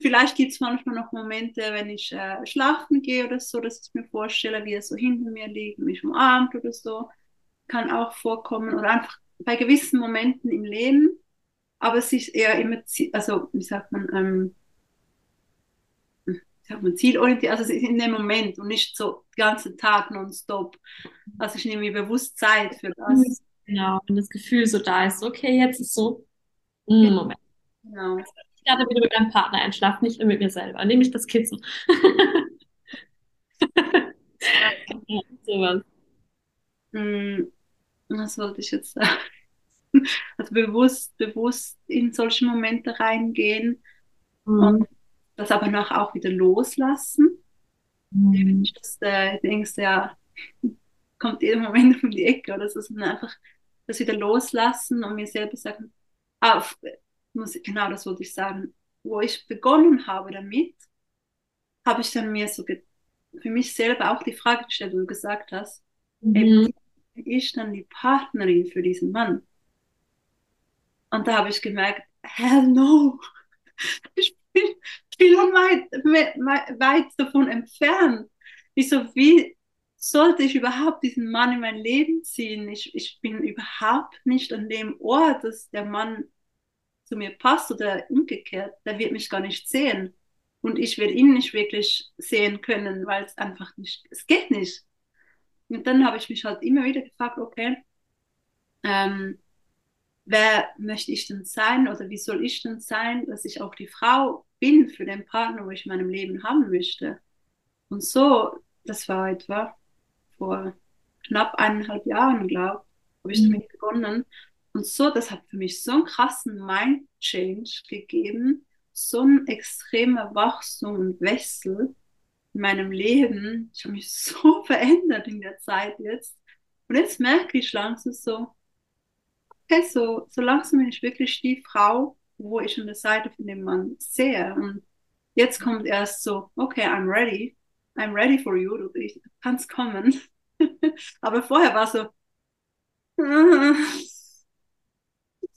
Vielleicht gibt es manchmal noch Momente, wenn ich äh, schlafen gehe oder so, dass ich mir vorstelle, wie er so hinter mir liegt, mich umarmt oder so. Kann auch vorkommen. Oder einfach bei gewissen Momenten im Leben. Aber es ist eher immer, also wie sagt man, ähm, sagt man, zielorientiert, also es ist in dem Moment und nicht so den ganzen Tag nonstop. Also ich nehme mir bewusst Zeit für das. Genau, wenn das Gefühl so da ist, okay, jetzt ist so, mm, Moment. Genau. Ich gerade wieder mit meinem Partner einschlafen, nicht nur mit mir selber. Nehme ich das Kissen. (laughs) ja, sowas. Hm, was wollte ich jetzt sagen? Also bewusst, bewusst in solche Momente reingehen mhm. und das aber nachher auch wieder loslassen. Mhm. Das, äh, denkst ja, kommt jeder Moment um die Ecke oder so, sondern einfach das wieder loslassen und mir selber sagen, auf, muss, genau das wollte ich sagen, wo ich begonnen habe damit, habe ich dann mir so für mich selber auch die Frage gestellt, wo du gesagt hast, mhm. ey, bin ich dann die Partnerin für diesen Mann? Und da habe ich gemerkt, hell no, (laughs) ich bin viel weit, weit davon entfernt. Ich so, wie, sollte ich überhaupt diesen Mann in mein Leben ziehen? Ich, ich bin überhaupt nicht an dem Ort, dass der Mann zu mir passt oder umgekehrt. Der wird mich gar nicht sehen. Und ich werde ihn nicht wirklich sehen können, weil es einfach nicht, es geht nicht. Und dann habe ich mich halt immer wieder gefragt, okay, ähm, wer möchte ich denn sein oder wie soll ich denn sein, dass ich auch die Frau bin für den Partner, wo ich in meinem Leben haben möchte. Und so, das war etwa vor knapp eineinhalb Jahren, glaube ich, habe ich mhm. damit begonnen. Und so, das hat für mich so einen krassen Mind-Change gegeben, so ein extremer Wachstum und Wechsel in meinem Leben. Ich habe mich (laughs) so verändert in der Zeit jetzt. Und jetzt merke ich langsam so, okay, so, so langsam bin ich wirklich die Frau, wo ich an der Seite von dem Mann sehe. Und jetzt kommt erst so, okay, I'm ready. I'm ready for you. Du kannst kommen. (laughs) Aber vorher war so, (laughs)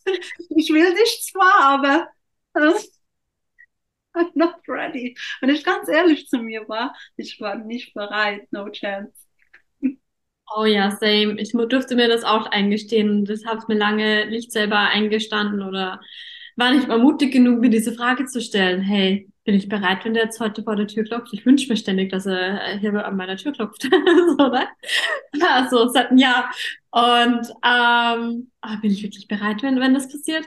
(laughs) ich will dich zwar, aber I'm not ready. Wenn ich ganz ehrlich zu mir war, ich war nicht bereit, no chance. Oh ja, same. Ich durfte mir das auch eingestehen das habe ich mir lange nicht selber eingestanden oder war nicht mal mutig genug, mir diese Frage zu stellen. Hey, bin ich bereit, wenn der jetzt heute vor der Tür klopft? Ich wünsche mir ständig, dass er hier an meiner Tür klopft. (laughs) so, ne? Also seit einem Jahr. Und ähm, oh, bin ich wirklich bereit, wenn, wenn das passiert?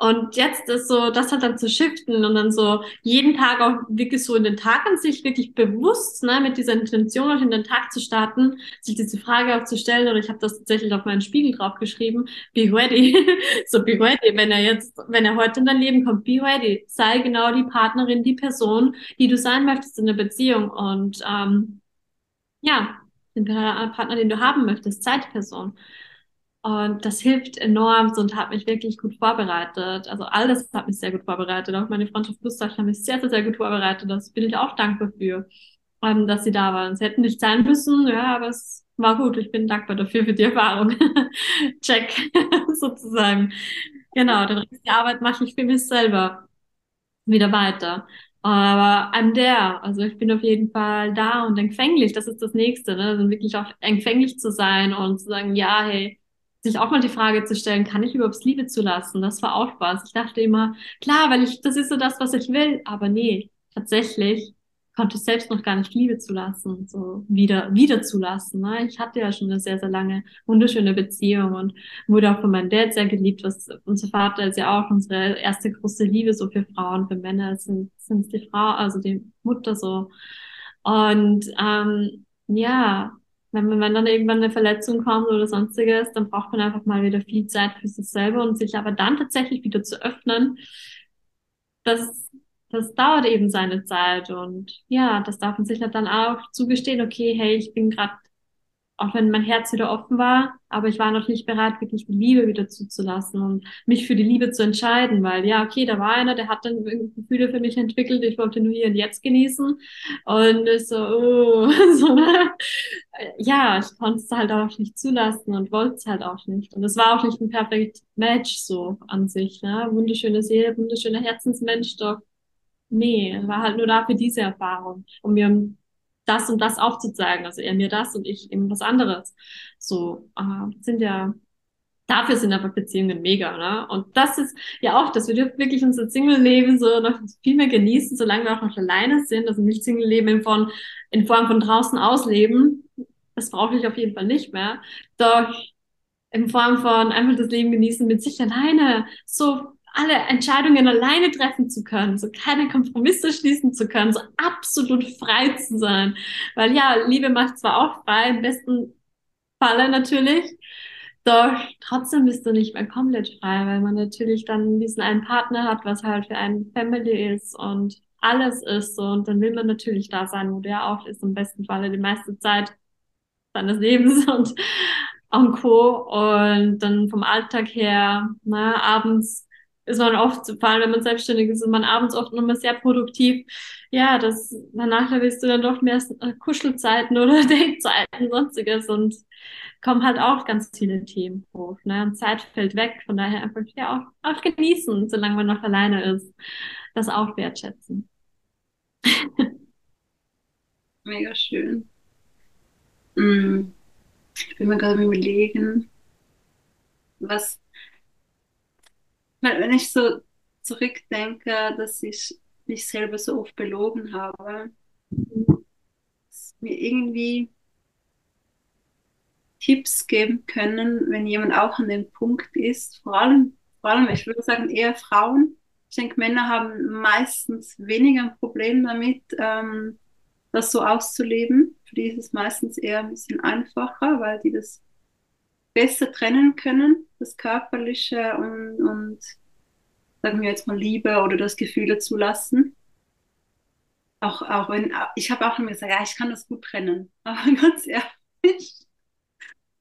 Und jetzt ist so, das hat dann zu shiften und dann so jeden Tag auch wirklich so in den Tag an sich wirklich bewusst, ne, mit dieser Intention auch in den Tag zu starten, sich diese Frage auch zu stellen. Oder ich habe das tatsächlich auf meinen Spiegel drauf geschrieben, be ready. (laughs) so be ready, wenn er jetzt, wenn er heute in dein Leben kommt, be ready. Sei genau die Partnerin, die Person, die du sein möchtest in der Beziehung. Und ähm, ja, den Partner, den du haben möchtest, Zeitperson. Und das hilft enorm und hat mich wirklich gut vorbereitet. Also alles hat mich sehr gut vorbereitet. Auch meine Freundschaft Plus hat mich sehr, sehr, sehr gut vorbereitet. Das bin ich auch dankbar für, ähm, dass sie da waren. Sie hätten nicht sein müssen, ja, aber es war gut. Ich bin dankbar dafür für die Erfahrung. (laughs) Check, (laughs) sozusagen. Genau, den Rest der Arbeit mache ich für mich selber wieder weiter. Aber I'm there. Also ich bin auf jeden Fall da und empfänglich. Das ist das Nächste, ne? Also wirklich auch empfänglich zu sein und zu sagen, ja, hey, sich auch mal die Frage zu stellen, kann ich überhaupt Liebe zulassen? Das war auch was. Ich dachte immer, klar, weil ich, das ist so das, was ich will. Aber nee, tatsächlich konnte ich selbst noch gar nicht Liebe zulassen, so wieder, wieder zulassen. Ne? Ich hatte ja schon eine sehr, sehr lange, wunderschöne Beziehung und wurde auch von meinem Dad sehr geliebt. Was, unser Vater ist ja auch unsere erste große Liebe so für Frauen, für Männer sind, sind die Frau, also die Mutter so. Und ähm, ja, wenn, wenn dann irgendwann eine Verletzung kommt oder sonstiges, dann braucht man einfach mal wieder viel Zeit für sich selber und sich aber dann tatsächlich wieder zu öffnen. Das, das dauert eben seine Zeit und ja, das darf man sich dann auch zugestehen, okay, hey, ich bin gerade auch wenn mein Herz wieder offen war, aber ich war noch nicht bereit, wirklich die Liebe wieder zuzulassen und mich für die Liebe zu entscheiden, weil ja, okay, da war einer, der hat dann Gefühle für mich entwickelt, ich wollte nur hier und jetzt genießen und so, oh, (laughs) ne? ja, ich konnte es halt auch nicht zulassen und wollte es halt auch nicht und es war auch nicht ein perfekt Match so an sich, ne, wunderschöne Seele, wunderschöner Herzensmensch, doch nee, war halt nur da für diese Erfahrung, um mir das und das aufzuzeigen. Also er mir das und ich ihm was anderes. So äh, sind ja dafür sind aber Beziehungen mega, ne? Und das ist ja auch, dass wir wirklich unser Single-Leben so noch viel mehr genießen, solange wir auch noch alleine sind. Also nicht Single-Leben in Form, in Form von draußen ausleben. Das brauche ich auf jeden Fall nicht mehr. Doch in Form von einfach das Leben genießen mit sich alleine. So alle Entscheidungen alleine treffen zu können, so keine Kompromisse schließen zu können, so absolut frei zu sein. Weil ja, Liebe macht zwar auch frei, im besten Falle natürlich, doch trotzdem bist du nicht mehr komplett frei, weil man natürlich dann diesen einen Partner hat, was halt für einen Family ist und alles ist so. Und dann will man natürlich da sein, wo der auch ist, im besten Falle die meiste Zeit seines Lebens (laughs) und und Co. Und dann vom Alltag her, na, abends ist man oft, vor allem wenn man selbstständig ist, ist man abends oft nochmal sehr produktiv. Ja, das, danach willst du dann doch mehr Kuschelzeiten oder (laughs) Datezeiten, sonstiges und kommen halt auch ganz viele Themen hoch. Ne? Und Zeit fällt weg, von daher einfach ja auch, auch genießen, solange man noch alleine ist. Das auch wertschätzen. (laughs) Mega schön. Mm. Ich bin mir gerade überlegen, was wenn ich so zurückdenke, dass ich mich selber so oft belogen habe, mir irgendwie Tipps geben können, wenn jemand auch an dem Punkt ist. Vor allem, vor allem, ich würde sagen, eher Frauen. Ich denke, Männer haben meistens weniger ein Problem damit, ähm, das so auszuleben. Für die ist es meistens eher ein bisschen einfacher, weil die das besser trennen können, das Körperliche und, und sagen wir jetzt mal Liebe oder das Gefühle zulassen. Auch, auch wenn, ich habe auch immer gesagt, ja, ich kann das gut trennen. (laughs) Aber ganz ehrlich.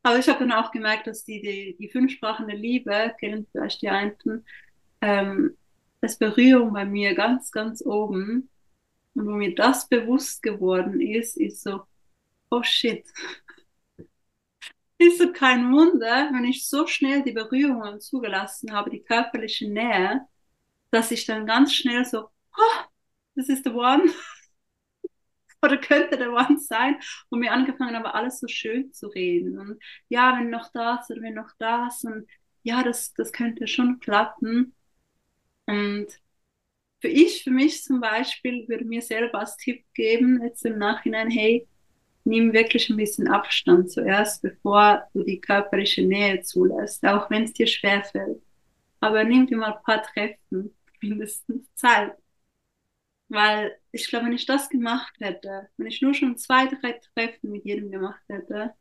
Aber ich habe dann auch gemerkt, dass die, die, die fünf Sprachen der Liebe, kennen vielleicht die einen, ähm, das Berührung bei mir ganz, ganz oben. Und wo mir das bewusst geworden ist, ist so, oh shit. Ist so kein Wunder, wenn ich so schnell die Berührungen zugelassen habe, die körperliche Nähe, dass ich dann ganz schnell so, oh, das ist the one. (laughs) Oder könnte der One sein. Und mir angefangen habe, alles so schön zu reden. Und ja, wenn noch das oder wenn noch das. Und ja, das, das könnte schon klappen. Und für ich, für mich zum Beispiel, würde mir selber als Tipp geben, jetzt im Nachhinein, hey, nimm wirklich ein bisschen Abstand zuerst, bevor du die körperliche Nähe zulässt, auch wenn es dir schwerfällt. Aber nimm dir mal ein paar Treffen, (laughs) mindestens Zeit. Weil ich glaube, wenn ich das gemacht hätte, wenn ich nur schon zwei, drei Treffen mit jedem gemacht hätte,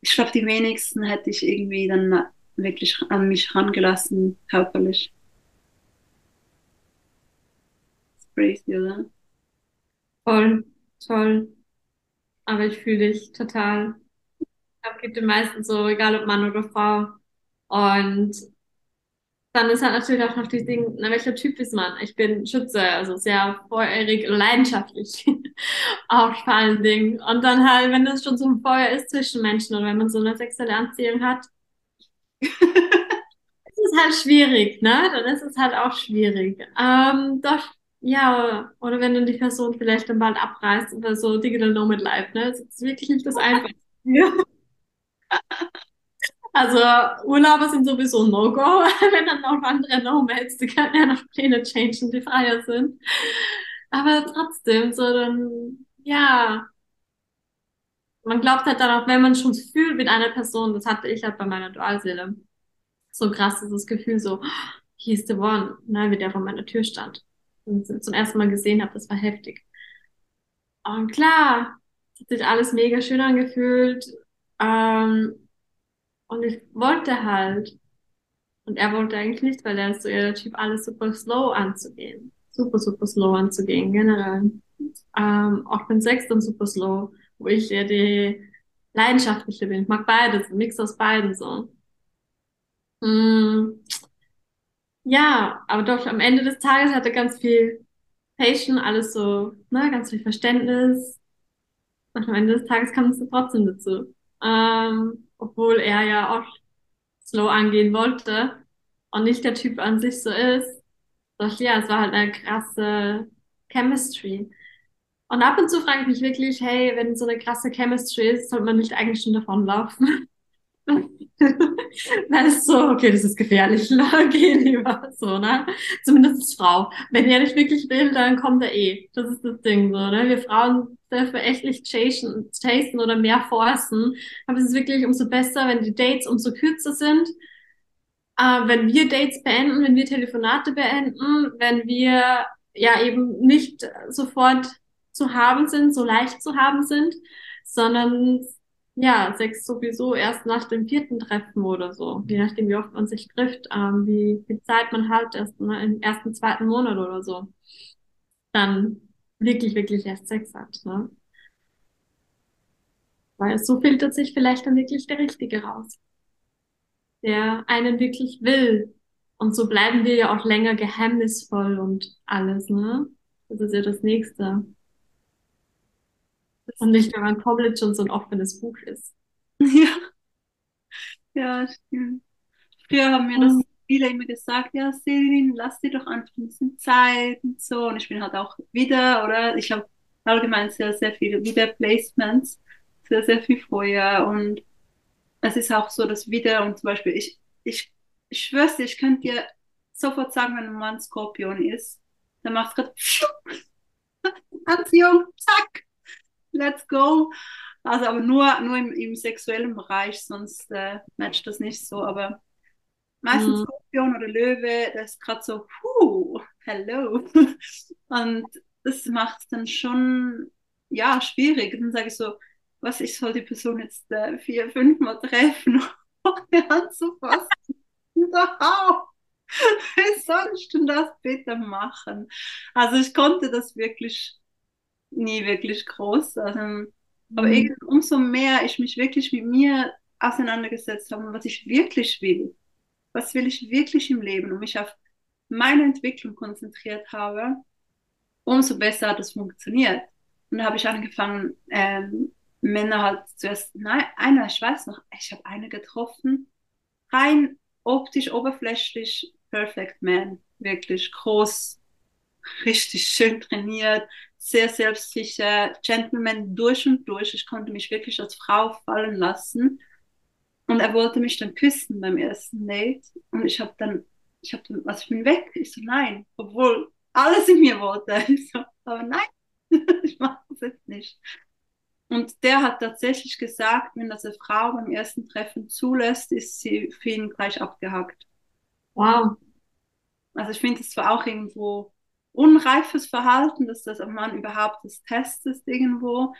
ich glaube, die wenigsten hätte ich irgendwie dann wirklich an mich rangelassen, körperlich. crazy, oder? Voll, toll. Aber ich fühle dich total. Ich glaube, gibt den meisten so, egal ob Mann oder Frau. Und dann ist halt natürlich auch noch die Ding, na, welcher Typ ist man? Ich bin Schütze, also sehr feurig, leidenschaftlich. (laughs) auch vor allen Dingen. Und dann halt, wenn das schon so ein Feuer ist zwischen Menschen oder wenn man so eine sexuelle Anziehung hat, (laughs) ist es halt schwierig, ne? Dann ist es halt auch schwierig. Ähm, doch, ja, oder wenn dann die Person vielleicht dann bald abreist oder so Digital Nomad Life, ne? Das ist wirklich nicht das Einfachste. (laughs) Also Urlauber sind sowieso ein No-Go, (laughs) wenn dann noch andere Nomads, die können ja noch Pläne changen, die freier sind. Aber trotzdem, so dann, ja, man glaubt halt dann auch, wenn man schon fühlt mit einer Person, das hatte ich halt bei meiner Dualseele, so krass ist das Gefühl so, hier ist the one, ne, wie der vor meiner Tür stand zum ersten Mal gesehen habe, das war heftig. Und klar, hat sich alles mega schön angefühlt. Ähm, und ich wollte halt. Und er wollte eigentlich nicht, weil er ist so eher der Typ, alles super slow anzugehen. Super, super slow anzugehen, generell. Ähm, auch beim Sex dann super slow, wo ich eher die leidenschaftliche bin. Ich mag beides, ein Mix aus beiden so. Mm. Ja, aber doch am Ende des Tages hatte ganz viel Patience, alles so, ne, ganz viel Verständnis. Und am Ende des Tages kam es trotzdem dazu. Ähm, obwohl er ja auch slow angehen wollte und nicht der Typ an sich so ist. Doch ja, es war halt eine krasse Chemistry. Und ab und zu frage ich mich wirklich, hey, wenn so eine krasse Chemistry ist, sollte man nicht eigentlich schon davonlaufen? (laughs) (laughs) dann ist so, okay, das ist gefährlich, (laughs) geh lieber, so, ne? Zumindest als Frau. Wenn er nicht wirklich will, dann kommt er eh. Das ist das Ding, so, ne? Wir Frauen dürfen echt nicht chasen, chasen oder mehr forcen. Aber es ist wirklich umso besser, wenn die Dates umso kürzer sind. Äh, wenn wir Dates beenden, wenn wir Telefonate beenden, wenn wir ja eben nicht sofort zu haben sind, so leicht zu haben sind, sondern ja, Sex sowieso erst nach dem vierten Treffen oder so, je nachdem, wie oft man sich trifft, ähm, wie viel Zeit man halt erst ne, im ersten, zweiten Monat oder so, dann wirklich, wirklich erst Sex hat. Ne? Weil so filtert sich vielleicht dann wirklich der Richtige raus, der einen wirklich will. Und so bleiben wir ja auch länger geheimnisvoll und alles, ne? Das ist ja das Nächste. Und nicht, wenn man komplett schon so ein offenes Buch ist. (laughs) Ja. Ja, stimmt. Früher haben mir das mhm. viele immer gesagt, ja, Selin, lass dir doch einfach ein bisschen Zeit und so. Und ich bin halt auch wieder, oder? Ich habe allgemein sehr, sehr viele Wieder-Placements, sehr, sehr viel vorher. Und es ist auch so, dass wieder, und zum Beispiel, ich, ich, ich schwör's dir, ich könnte dir sofort sagen, wenn ein Mann Skorpion ist, dann macht es gerade (laughs) Anziehung, zack, let's go. Also aber nur, nur im, im sexuellen Bereich, sonst äh, matcht das nicht so. Aber meistens mhm. Skorpion oder Löwe, das ist gerade so, puh, hello. (laughs) Und das macht es dann schon, ja, schwierig. Und dann sage ich so, was, ich soll die Person jetzt äh, vier, fünf Mal treffen, (laughs) ohne anzufassen. Wow. Wie sollst du das bitte machen? Also ich konnte das wirklich nie wirklich groß. Also, mhm. Aber umso mehr ich mich wirklich mit mir auseinandergesetzt habe, was ich wirklich will, was will ich wirklich im Leben und mich auf meine Entwicklung konzentriert habe, umso besser hat es funktioniert. Und da habe ich angefangen, ähm, Männer halt zuerst, nein, einer, ich weiß noch, ich habe eine getroffen, rein optisch, oberflächlich, perfect man, wirklich groß, richtig schön trainiert, sehr selbstsicher, Gentleman durch und durch. Ich konnte mich wirklich als Frau fallen lassen. Und er wollte mich dann küssen beim ersten Date. Und ich habe dann, ich habe dann, was, ich bin weg. Ich so, nein. Obwohl alles in mir wollte. (laughs) Ich so, aber nein, (laughs) ich mache das jetzt nicht. Und der hat tatsächlich gesagt, wenn das eine Frau beim ersten Treffen zulässt, ist sie für ihn gleich abgehakt. Wow. Also ich finde es zwar auch irgendwo unreifes Verhalten, dass das man überhaupt das testet irgendwo,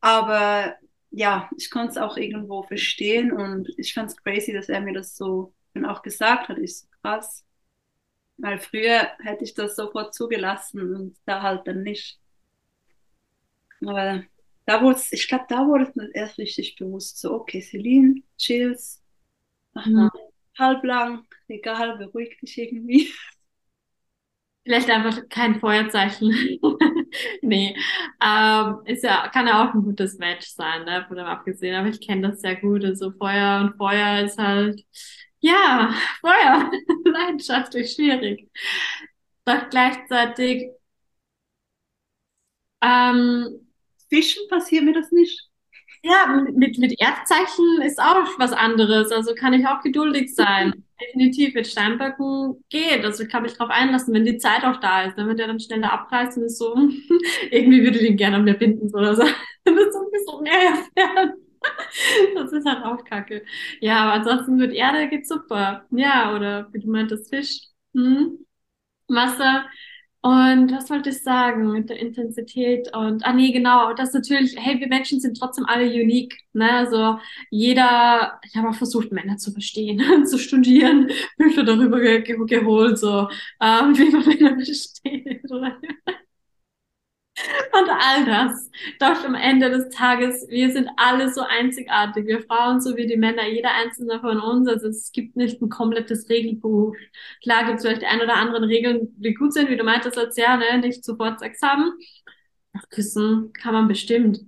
aber ja, ich konnte es auch irgendwo verstehen und ich fand es crazy, dass er mir das so dann auch gesagt hat. Ich so krass. Weil früher hätte ich das sofort zugelassen und da halt dann nicht. Aber da wurde es, ich glaube, da wurde es mir erst richtig bewusst, so, okay, Celine, chills, mach mal mhm. halblang, egal, beruhig dich irgendwie. (laughs) Vielleicht einfach kein Feuerzeichen. (laughs) nee. Ähm, ist ja, kann ja auch ein gutes Match sein, ne, von dem abgesehen. Aber ich kenne das sehr gut. Also Feuer und Feuer ist halt, ja, (laughs) Feuer. (laughs) Leidenschaftlich schwierig. Doch gleichzeitig, ähm, Fischen passiert mir das nicht. Ja, mit, mit Erdzeichen ist auch was anderes. Also kann ich auch geduldig sein. Definitiv mit Steinböcken geht. Also ich kann mich drauf einlassen, wenn die Zeit auch da ist. Dann wird er dann schneller abreißen und ist so, (laughs) irgendwie würde ich ihn gerne an mir binden oder so. (laughs) Dann ist so ein bisschen mehr fern. (laughs) Das ist halt auch kacke. Ja, aber ansonsten mit Erde geht's super. Ja, oder wie du meintest, Fisch. Hm? Wasser und was wollte ich sagen mit der Intensität? Und, ah nee, genau, das natürlich, hey, wir Menschen sind trotzdem alle unique, ne, also jeder, ich habe auch versucht, Männer zu verstehen, (laughs) zu studieren, Bücher darüber ge geholt, so, ähm, (laughs) wie man Männer versteht, oder? Und all das. Doch am Ende des Tages, wir sind alle so einzigartig. Wir Frauen so wie die Männer, jeder einzelne von uns. Also es gibt nicht ein komplettes Regelbuch. Klar gibt es vielleicht ein oder andere Regeln, die gut sind, wie du meintest als ja, ne? nicht sofort Sex haben. Ach, küssen kann man bestimmt.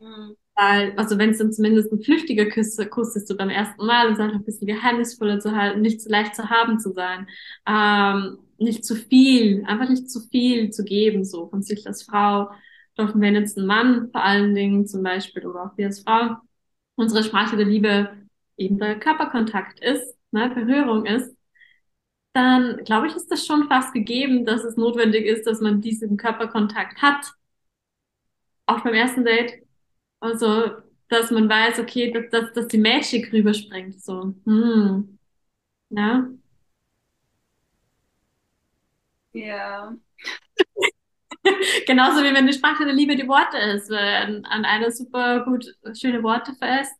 Mhm. Weil, also wenn es dann zumindest ein flüchtiger Kuss, Kuss ist, so beim ersten Mal, und es einfach ein bisschen geheimnisvoller zu halten, nicht so leicht zu haben zu sein. Ähm, nicht zu viel, einfach nicht zu viel zu geben, so von sich als Frau. Doch wenn jetzt ein Mann vor allen Dingen zum Beispiel oder auch wir als Frau unsere Sprache der Liebe eben der Körperkontakt ist, ne, Berührung ist, dann glaube ich, ist das schon fast gegeben, dass es notwendig ist, dass man diesen Körperkontakt hat. Auch beim ersten Date. Also, dass man weiß, okay, dass, dass, dass die Magic rüberspringt, so. Hm. Ja. Ja. (laughs) Genauso wie wenn die Sprache der Liebe die Worte ist. Wenn an einer super gut schöne Worte fest,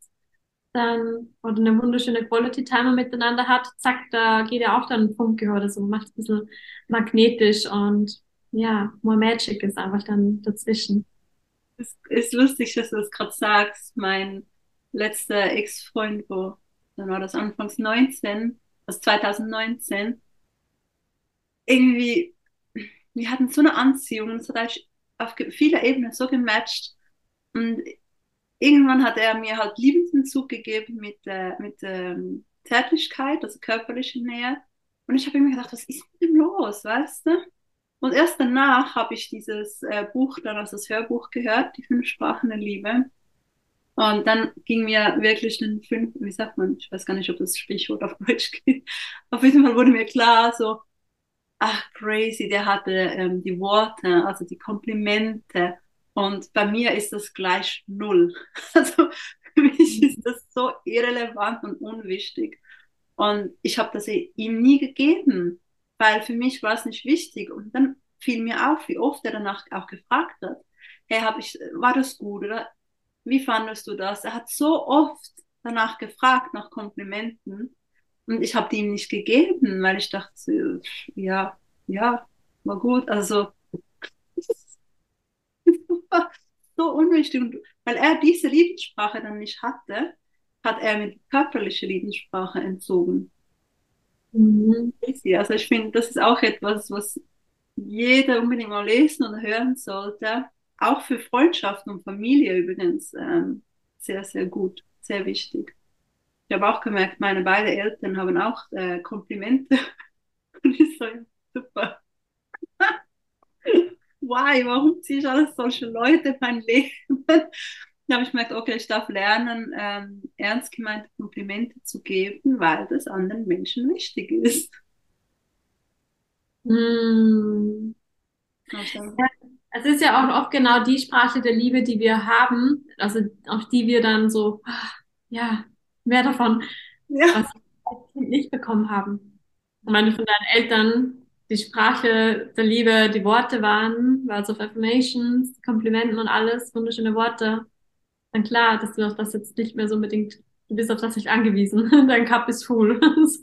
dann oder eine wunderschöne Quality Timer miteinander hat, zack, da geht ja auch dann ein Funke oder so, macht es ein bisschen magnetisch und ja, more magic ist einfach dann dazwischen. Es ist lustig, dass du das gerade sagst. Mein letzter Ex-Freund, wo, dann war das anfangs 19, also 2019, irgendwie, wir hatten so eine Anziehung es hat eigentlich auf vieler Ebenen so gematcht. Und irgendwann hat er mir halt Liebensentzug gegeben mit, äh, mit ähm, Zärtlichkeit, also körperliche Nähe. Und ich habe mir gedacht, was ist mit dem los, weißt du? Und erst danach habe ich dieses äh, Buch dann als das Hörbuch gehört, die fünf Sprachen der Liebe. Und dann ging mir wirklich den fünf, wie sagt man, ich weiß gar nicht, ob das Sprichwort auf Deutsch (laughs) geht. Auf jeden Fall wurde mir klar, so, ach crazy, der hatte ähm, die Worte, also die Komplimente Und bei mir ist das gleich null. (laughs) Also für mich ist das so irrelevant und unwichtig. Und ich habe das ihm nie gegeben, weil für mich war es nicht wichtig. Und dann fiel mir auf, wie oft er danach auch gefragt hat, hey, hab ich, war das gut oder wie fandest du das? Er hat so oft danach gefragt, nach Komplimenten. Und ich habe die ihm nicht gegeben, weil ich dachte, ja, ja, war gut. Also (laughs) so unwichtig. Und weil er diese Liebenssprache dann nicht hatte, hat er mir die körperliche Liebenssprache entzogen. Mhm. Also ich finde, das ist auch etwas, was jeder unbedingt mal lesen und hören sollte. Auch für Freundschaften und Familie übrigens ähm, sehr, sehr gut, sehr wichtig. Ich habe auch gemerkt, meine beiden Eltern haben auch äh, Komplimente. (laughs) und ich so, super. (laughs) Why? Warum ziehe ich alles solche Leute in mein Leben? (laughs) Da habe ich gemerkt, okay, ich darf lernen, ähm, ernst gemeinte Komplimente zu geben, weil das anderen Menschen wichtig ist. Mm. Ja, es ist ja auch oft genau die Sprache der Liebe, die wir haben, also auf die wir dann so, ach, ja, mehr davon, ja. was wir nicht bekommen haben. Ich meine, von deinen Eltern die Sprache der Liebe, die Worte waren, Words of Affirmations, Komplimenten und alles, wunderschöne Worte dann klar, dass du auf das jetzt nicht mehr so unbedingt, du bist auf das nicht angewiesen. (laughs) Dein Cup ist full. (laughs) so,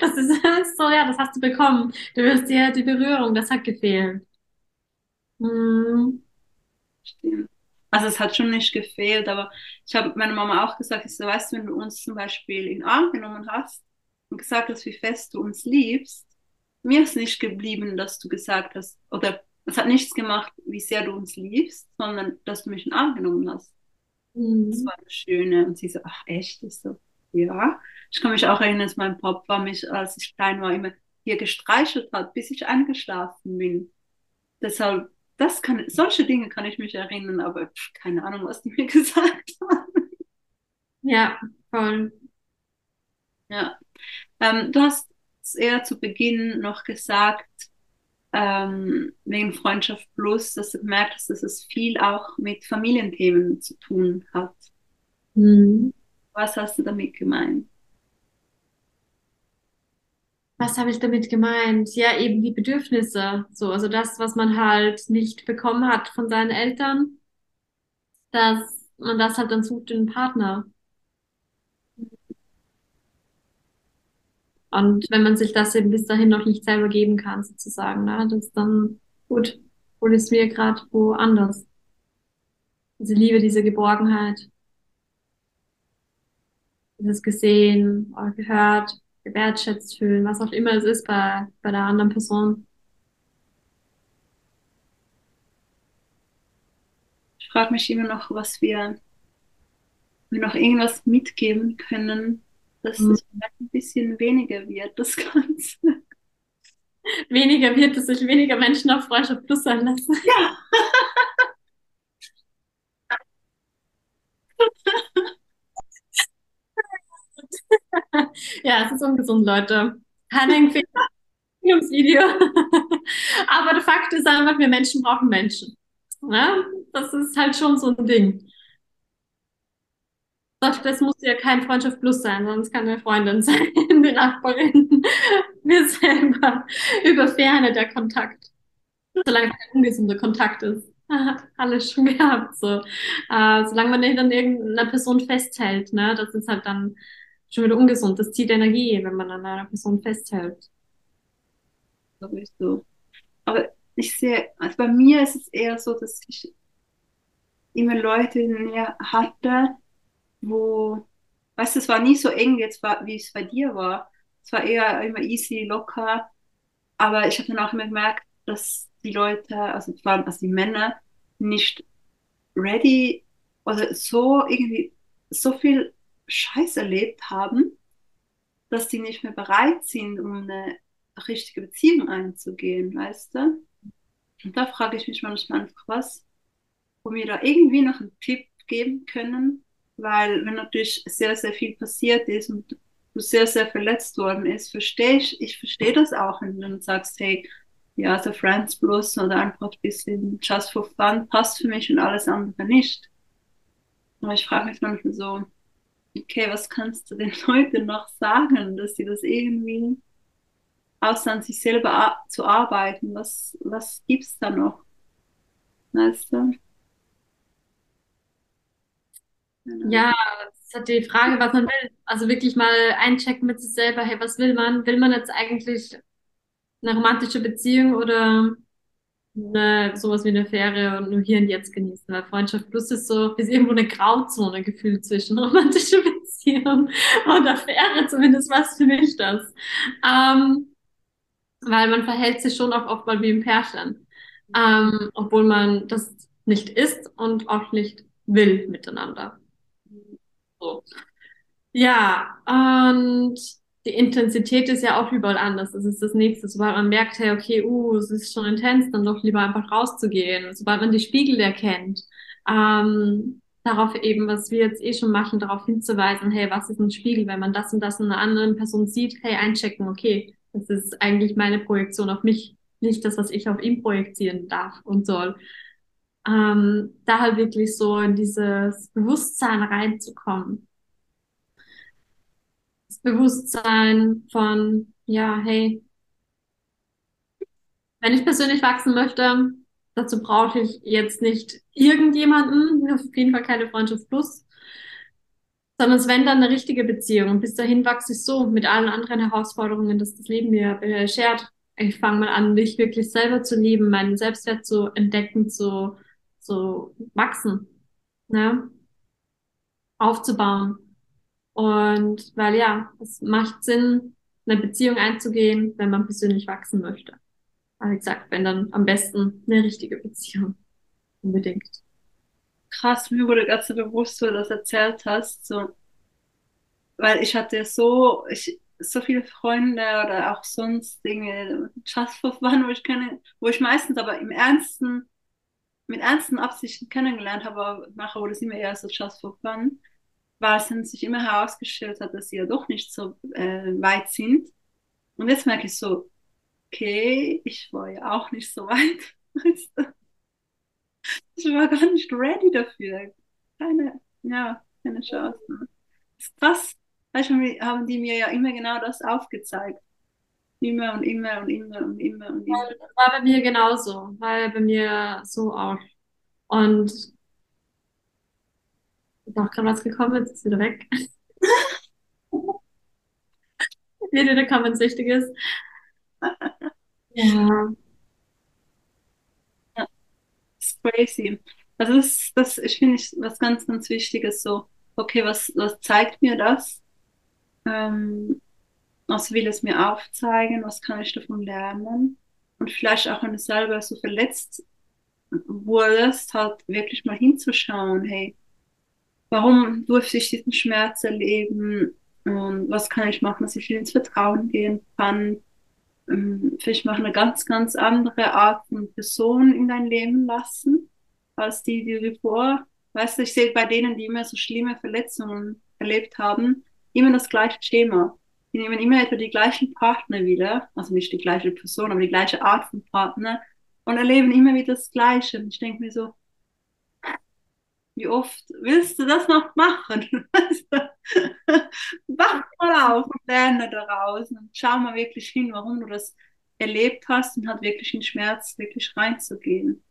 das ist so, ja, das hast du bekommen. Du wirst dir die Berührung, das hat gefehlt. Hm. Stimmt. Also es hat schon nicht gefehlt, aber ich habe meiner Mama auch gesagt, ich so, weißt du, wenn du uns zum Beispiel in den Arm genommen hast und gesagt hast, wie fest du uns liebst, mir ist nicht geblieben, dass du gesagt hast, oder es hat nichts gemacht, wie sehr du uns liebst, sondern dass du mich in den Arm genommen hast. Mhm. Das war eine schöne. Und sie so, ach echt? Ich so, ja. Ich kann mich auch erinnern, dass mein Papa mich, als ich klein war, immer hier gestreichelt hat, bis ich eingeschlafen bin. Deshalb, das kann, solche Dinge kann ich mich erinnern, aber pff, keine Ahnung, was die mir (laughs) gesagt haben. Ja, voll. Ja. Ähm, du hast es eher zu Beginn noch gesagt, ähm, wegen Freundschaft Plus, dass du gemerkt hast, dass es viel auch mit Familienthemen zu tun hat. Mhm. Was hast du damit gemeint? Was habe ich damit gemeint? Ja, eben die Bedürfnisse. So, also das, was man halt nicht bekommen hat von seinen Eltern, dass man das halt dann sucht in einen Partner. Und wenn man sich das eben bis dahin noch nicht selber geben kann, sozusagen, ne, das ist dann gut, hol es mir gerade woanders. Diese Liebe, diese Geborgenheit, dieses gesehen, gehört, gewertschätzt fühlen, was auch immer es ist bei, bei der anderen Person. Ich frage mich immer noch, was wir, wir noch irgendwas mitgeben können, dass mhm. es ein bisschen weniger wird, das Ganze. (laughs) Weniger wird, dass sich weniger Menschen auf Freundschaft Plus sein lassen. Ja. (laughs) (laughs) (laughs) ja, es ist ungesund, Leute. Keine Empfehlungsvideo. (laughs) Aber der Fakt ist einfach, wir Menschen brauchen Menschen. Ne? Das ist halt schon so ein Ding. Das muss ja kein Freundschaft plus sein, sonst kann eine Freundin (laughs) sein, die Nachbarin. Wir selber. Über Ferne der Kontakt. Solange kein ungesunder Kontakt ist. Alles schon gehabt, so. Äh, solange man nicht an irgendeiner Person festhält, ne, das ist halt dann schon wieder ungesund. Das zieht Energie, wenn man an einer Person festhält. So. Aber ich sehe, also bei mir ist es eher so, dass ich immer Leute in mir hatte, wo, weißt du, es war nie so eng jetzt, wie es bei dir war. Es war eher immer easy, locker. Aber ich habe dann auch immer gemerkt, dass die Leute, also vor allem also die Männer, nicht ready oder so irgendwie so viel Scheiß erlebt haben, dass die nicht mehr bereit sind, um eine richtige Beziehung einzugehen, weißt du? Und da frage ich mich manchmal einfach was, wo mir da irgendwie noch einen Tipp geben können, weil wenn natürlich sehr, sehr viel passiert ist und du sehr, sehr verletzt worden ist, verstehe ich, ich verstehe das auch, wenn du dann sagst, hey, ja, so Friends Plus oder einfach ein bisschen Just for Fun passt für mich und alles andere nicht. Aber ich frage mich manchmal so, okay, was kannst du den (laughs) Leuten noch sagen, dass sie das irgendwie außer an sich selber zu arbeiten, was, was gibt's da noch? Weißt du? Genau. Ja, ist halt die Frage, was man will. Also wirklich mal einchecken mit sich selber, hey, was will man? Will man jetzt eigentlich eine romantische Beziehung oder eine, sowas wie eine Fähre und nur hier und jetzt genießen? Weil Freundschaft Plus ist so, ist irgendwo eine Grauzone gefühlt zwischen romantische Beziehung und Affäre, zumindest was für mich das. Ähm, weil man verhält sich schon auch oft mal wie ein Pärchen, ähm, obwohl man das nicht ist und auch nicht will miteinander. So. Ja, und die Intensität ist ja auch überall anders. Das ist das nächste. Sobald man merkt, hey, okay, uh, es ist schon intens, dann doch lieber einfach rauszugehen. Sobald man die Spiegel erkennt, ähm, darauf eben, was wir jetzt eh schon machen, darauf hinzuweisen, hey, was ist ein Spiegel, wenn man das und das in einer anderen Person sieht, hey, einchecken, okay, das ist eigentlich meine Projektion auf mich, nicht das, was ich auf ihn projizieren darf und soll. Ähm, da halt wirklich so in dieses Bewusstsein reinzukommen. Bewusstsein von, ja, hey, wenn ich persönlich wachsen möchte, dazu brauche ich jetzt nicht irgendjemanden, auf jeden Fall keine Freundschaft plus, sondern es wenn dann eine richtige Beziehung. Und bis dahin wachse ich so mit allen anderen Herausforderungen, dass das Leben mir beschert. Ich fange mal an, mich wirklich selber zu lieben, meinen Selbstwert zu entdecken, zu, zu wachsen, ne? aufzubauen. Und weil ja, es macht Sinn, eine Beziehung einzugehen, wenn man persönlich wachsen möchte. Aber wie gesagt, wenn dann am besten eine richtige Beziehung. Unbedingt krass, mir wurde gerade so bewusst, wo du das erzählt hast, so, weil ich hatte so, ich, so viele Freunde oder auch sonst Dinge, for fun, wo ich keine, wo ich meistens aber im ernsten, mit ernsten Absichten kennengelernt habe, aber nachher wurde es immer eher so for fun, weil es sich immer herausgestellt hat, dass sie ja doch nicht so äh, weit sind. Und jetzt merke ich so, okay, ich war ja auch nicht so (laughs) weit. Ich war gar nicht ready dafür. Keine, ja, keine Chance. Das ist krass. Weißt du, haben die mir ja immer genau das aufgezeigt. Immer und immer und immer und immer und immer. War bei mir genauso. War bei mir so auch. Und ist auch gerade was gekommen, jetzt ist wieder weg. Jeder, der kann, wenn es wichtig ist. Ja. crazy. Das ist, das, ich finde ich was ganz, ganz Wichtiges so. Okay, was, was zeigt mir das? Ähm, was will es mir aufzeigen? Was kann ich davon lernen? Und vielleicht auch, wenn du selber so verletzt wurdest, halt wirklich mal hinzuschauen, hey, warum durfte ich diesen Schmerz erleben? Und was kann ich machen, dass ich ins Vertrauen gehen kann? ähm, vielleicht mal eine ganz, ganz andere Art von Person in dein Leben lassen, als die, die du vor. Weißt du, ich sehe bei denen, die immer so schlimme Verletzungen erlebt haben, immer das gleiche Thema. Die nehmen immer etwa die gleichen Partner wieder, also nicht die gleiche Person, aber die gleiche Art von Partner und erleben immer wieder das Gleiche. Und ich denke mir so, wie oft willst du das noch machen? (laughs) Wach mal auf und lerne daraus und schau mal wirklich hin, warum du das erlebt hast und hat wirklich in Schmerz wirklich reinzugehen.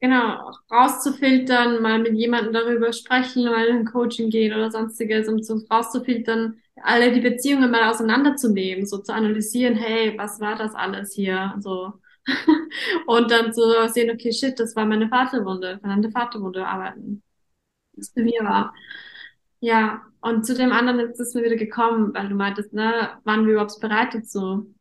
Genau, rauszufiltern, mal mit jemandem darüber sprechen, mal in Coaching gehen oder sonstiges, um so rauszufiltern, alle die Beziehungen mal auseinanderzunehmen, so zu analysieren, hey, was war das alles hier? So, (laughs) und dann so sehen, okay, shit, das war meine Vaterwunde, kann an der Vaterwunde arbeiten. Das bei mir war. Ja, und zu dem anderen ist es mir wieder gekommen, weil du meintest, ne, waren wir überhaupt bereit dazu?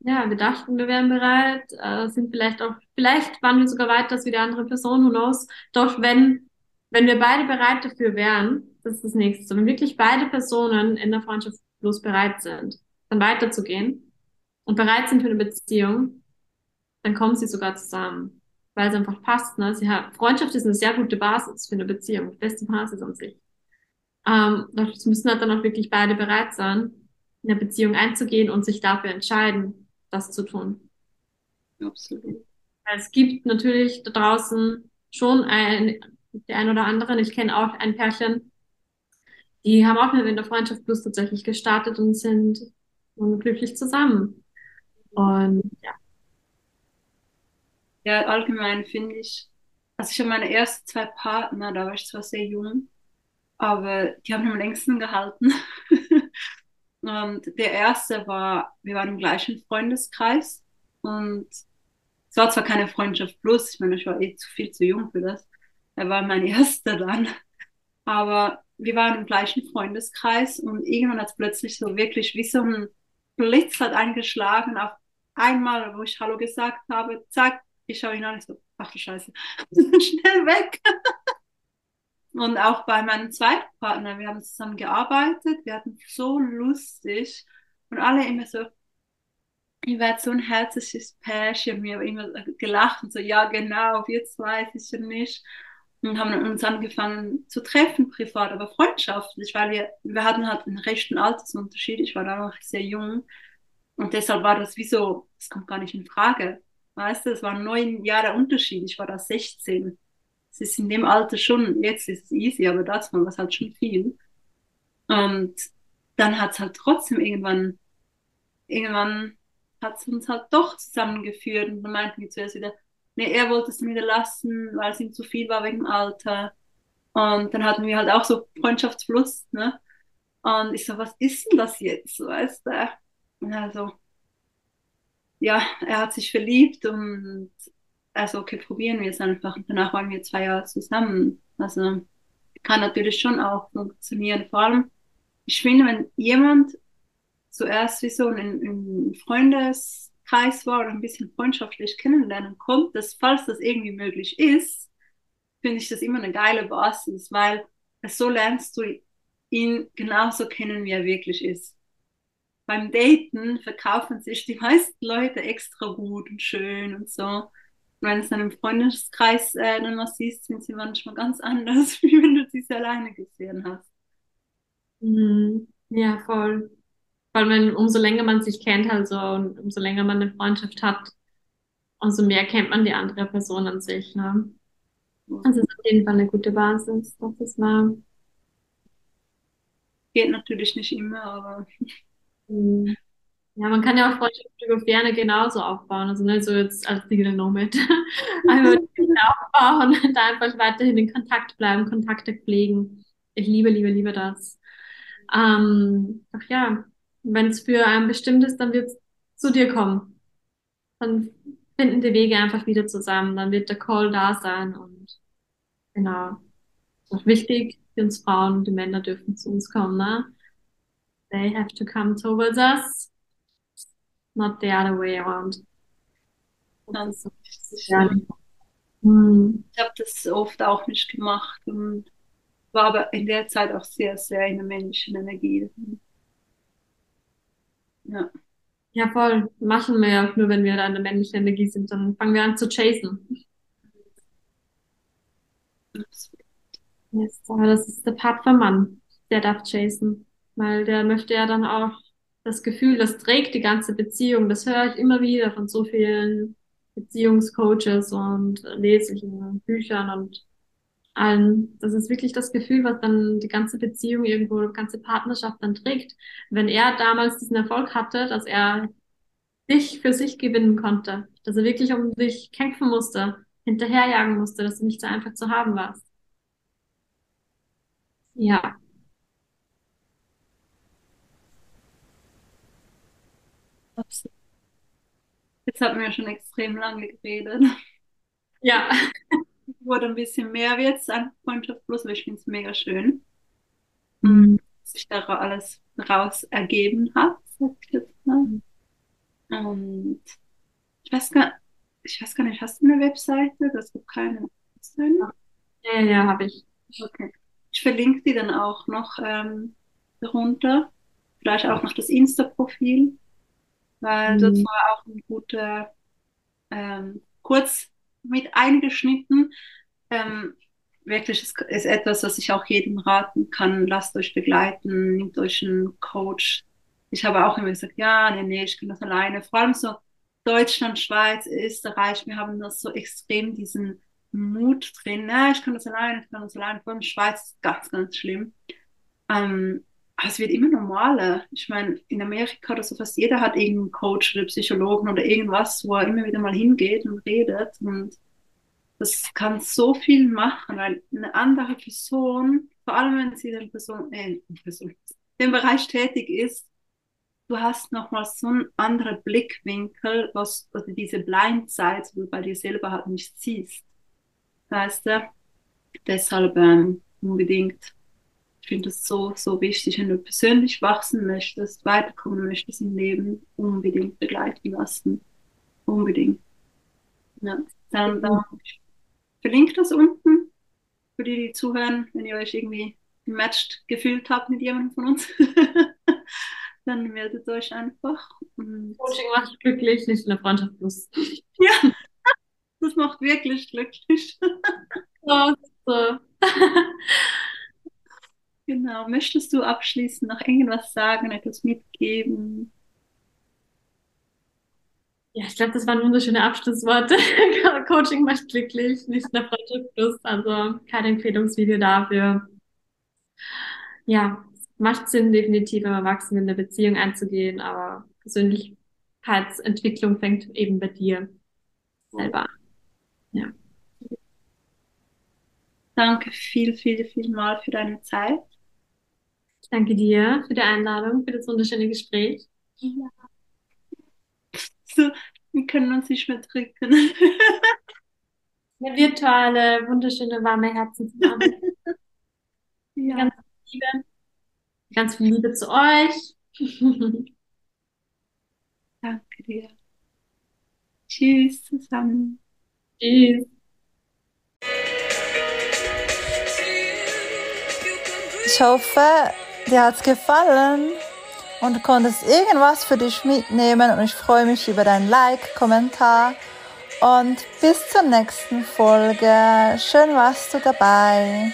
Ja, wir dachten, wir wären bereit, äh, sind vielleicht auch, vielleicht waren wir sogar weiter als wie die andere Person, who knows. Doch wenn, wenn wir beide bereit dafür wären, das ist das nächste, wenn wirklich beide Personen in der Freundschaft bloß bereit sind, dann weiterzugehen und bereit sind für eine Beziehung, dann kommen sie sogar zusammen, weil es einfach passt. Ne? Sie hat, Freundschaft ist eine sehr gute Basis für eine Beziehung, die beste Basis an sich. Ähm, das müssen halt dann auch wirklich beide bereit sein, in eine Beziehung einzugehen und sich dafür entscheiden, das zu tun. Absolut. Es gibt natürlich da draußen schon ein, der ein oder anderen, ich kenne auch ein Pärchen, die haben auch mit der Freundschaft Plus tatsächlich gestartet und sind glücklich zusammen. Und ja. Ja, allgemein finde ich, also ich habe meine ersten zwei Partner, da war ich zwar sehr jung, aber die haben am längsten gehalten. (laughs) und der erste war, wir waren im gleichen Freundeskreis und es war zwar keine Freundschaft plus, ich meine, ich war eh zu viel zu jung für das. Er war mein (laughs) erster dann. Aber wir waren im gleichen Freundeskreis und irgendwann hat es plötzlich so wirklich wie so ein Blitz hat eingeschlagen auf einmal, wo ich Hallo gesagt habe, zack, ich schaue ihn an, ich so, ach du Scheiße, (laughs) (laughs) schnell weg. (laughs) und auch bei meinem zweiten Partner, wir haben zusammen gearbeitet, wir hatten so lustig und alle immer so, ihr werdet so ein herzliches Pärchen, wir haben immer gelacht und so, ja genau, wir zwei sicher nicht und haben uns angefangen zu treffen privat, aber freundschaftlich, weil wir, wir hatten halt einen rechten Altersunterschied. Ich war da noch sehr jung und deshalb war das wie so, das kommt gar nicht in Frage. Weißt du, es waren neun Jahre Unterschied. Ich war da 16. Es ist in dem Alter schon, jetzt ist es easy, aber das war es halt schon viel. Und dann hat es halt trotzdem irgendwann, irgendwann hat es uns halt doch zusammengeführt und dann meinten wir zuerst wieder, nee, er wollte es wieder lassen, weil es ihm zu viel war wegen dem Alter. Und dann hatten wir halt auch so Freundschaftsfluss, ne? Und ich so, was ist denn das jetzt, weißt du? Und also, ja, er hat sich verliebt und also, okay, probieren wir es einfach. Danach waren wir zwei Jahre zusammen. Also, kann natürlich schon auch funktionieren. Vor allem, ich finde, wenn jemand zuerst wie so ein, ein Freundes, Kreis war oder ein bisschen freundschaftlich kennenlernen kommt, dass falls das irgendwie möglich ist, finde ich das immer eine geile Basis, weil so lernst du ihn genauso kennen, wie er wirklich ist. Beim Daten verkaufen sich die meisten Leute extra gut und schön und so. Und wenn es dann im Freundeskreis äh, dann was siehst, sind sie manchmal ganz anders, (laughs) wie wenn du sie alleine gesehen hast. Mhm. Ja, voll. Vor allem, wenn, umso länger man sich kennt, also und umso länger man eine Freundschaft hat, umso mehr kennt man die andere Person an sich. Ne? Das ist auf jeden Fall eine gute Basis. Das ist wahr. Geht natürlich nicht immer, aber. (laughs) Hm. Ja, man kann ja auch Freundschaften über Ferne genauso aufbauen. Also nicht so jetzt als Digital Nomad. (laughs) einfach aufbauen und da einfach weiterhin in Kontakt bleiben, Kontakte pflegen. Ich liebe, liebe, liebe das. Ähm, ach ja, wenn es für einen bestimmt ist, dann wird es zu dir kommen. Dann finden die Wege einfach wieder zusammen. Dann wird der Call da sein und genau. Das ist wichtig für uns Frauen, die Männer dürfen zu uns kommen, ne? They have to come towards us, not the other way around. Ist ja. Hm. Ich habe das oft auch nicht gemacht und war aber in der Zeit auch sehr, sehr in der männlichen Energie. Ja. Ja, voll. Machen wir ja nur, wenn wir da in der männlichen Energie sind, dann fangen wir an zu chasen. Yes, aber das ist der Part vom Mann, der darf chasen, weil der möchte ja dann auch das Gefühl, das trägt die ganze Beziehung. Das höre ich immer wieder von so vielen Beziehungscoaches und lese ich in Büchern und allen. Das ist wirklich das Gefühl, was dann die ganze Beziehung irgendwo, die ganze Partnerschaft dann trägt. Wenn er damals diesen Erfolg hatte, dass er dich für sich gewinnen konnte, dass er wirklich um dich kämpfen musste, hinterherjagen musste, dass du nicht so einfach zu haben warst. Ja. Jetzt haben wir schon extrem lange geredet. Ja wurde ein bisschen mehr jetzt an Freundschaft Plus, aber ich finde es mega schön, mhm. dass sich da alles raus ergeben hat, sag ich jetzt mal. Und ich weiß gar, ich weiß gar nicht, hast du eine Webseite? Das gibt keine. Ja, ja, habe ich. Okay. Ich verlinke die dann auch noch ähm, darunter. Vielleicht auch noch das Insta-Profil, weil mhm. dort war auch ein guter ähm, kurz mit eingeschnitten. Ähm, wirklich ist, ist etwas, was ich auch jedem raten kann. Lasst euch begleiten, nehmt euch einen Coach. Ich habe auch immer gesagt, ja, nee, nee, ich kann das alleine. Vor allem so Deutschland, Schweiz, Österreich, wir haben das so extrem diesen Mut drin. Ja, ich kann das allein, ich kann das allein. Vor allem Schweiz ist ganz, ganz schlimm. Ähm, es wird immer normaler. Ich meine, in Amerika oder so fast jeder hat irgendeinen Coach oder Psychologen oder irgendwas, wo er immer wieder mal hingeht und redet. Und das kann so viel machen, weil eine andere Person, vor allem wenn sie den Person, äh, Person, dem Bereich tätig ist, du hast nochmal so einen anderen Blickwinkel, was also diese Blindside, die du bei dir selber halt nicht siehst. Weißt du? Deshalb ähm, unbedingt ich finde es so, so wichtig, wenn du persönlich wachsen möchtest, weiterkommen möchtest im Leben, unbedingt begleiten lassen. Unbedingt. Ja, dann, dann verlinke das unten für die, die zuhören, wenn ihr euch irgendwie matched gefühlt habt mit jemandem von uns. (laughs) dann meldet euch einfach. Und Coaching macht glücklich, nicht eine Freundschaft plus. (laughs) Ja, das macht wirklich glücklich. (laughs) so, so. Genau. Möchtest du abschließend noch irgendwas sagen, etwas mitgeben? Ja, ich glaube, das waren wunderschöne Abschlussworte. (laughs) Coaching macht glücklich, nicht nur Freundschaft plus, also kein Empfehlungsvideo dafür. Ja, es macht Sinn, definitiv im Erwachsenen in eine Beziehung einzugehen, aber Persönlichkeitsentwicklung fängt eben bei dir selber an. Ja. Danke viel, viel, viel mal für deine Zeit. Ich danke dir für die Einladung, für das wunderschöne Gespräch. Ja. So, wir können uns nicht mehr drücken. (laughs) Eine virtuelle, wunderschöne, warme Herzensumarmung. (laughs) ja. Ganz viel Liebe. Ganz viel Liebe zu euch. (laughs) Danke dir. Tschüss zusammen. Tschüss. Ich hoffe, dir hat's gefallen und du konntest irgendwas für dich mitnehmen und ich freue mich über dein Like, Kommentar und bis zur nächsten Folge. Schön warst du dabei.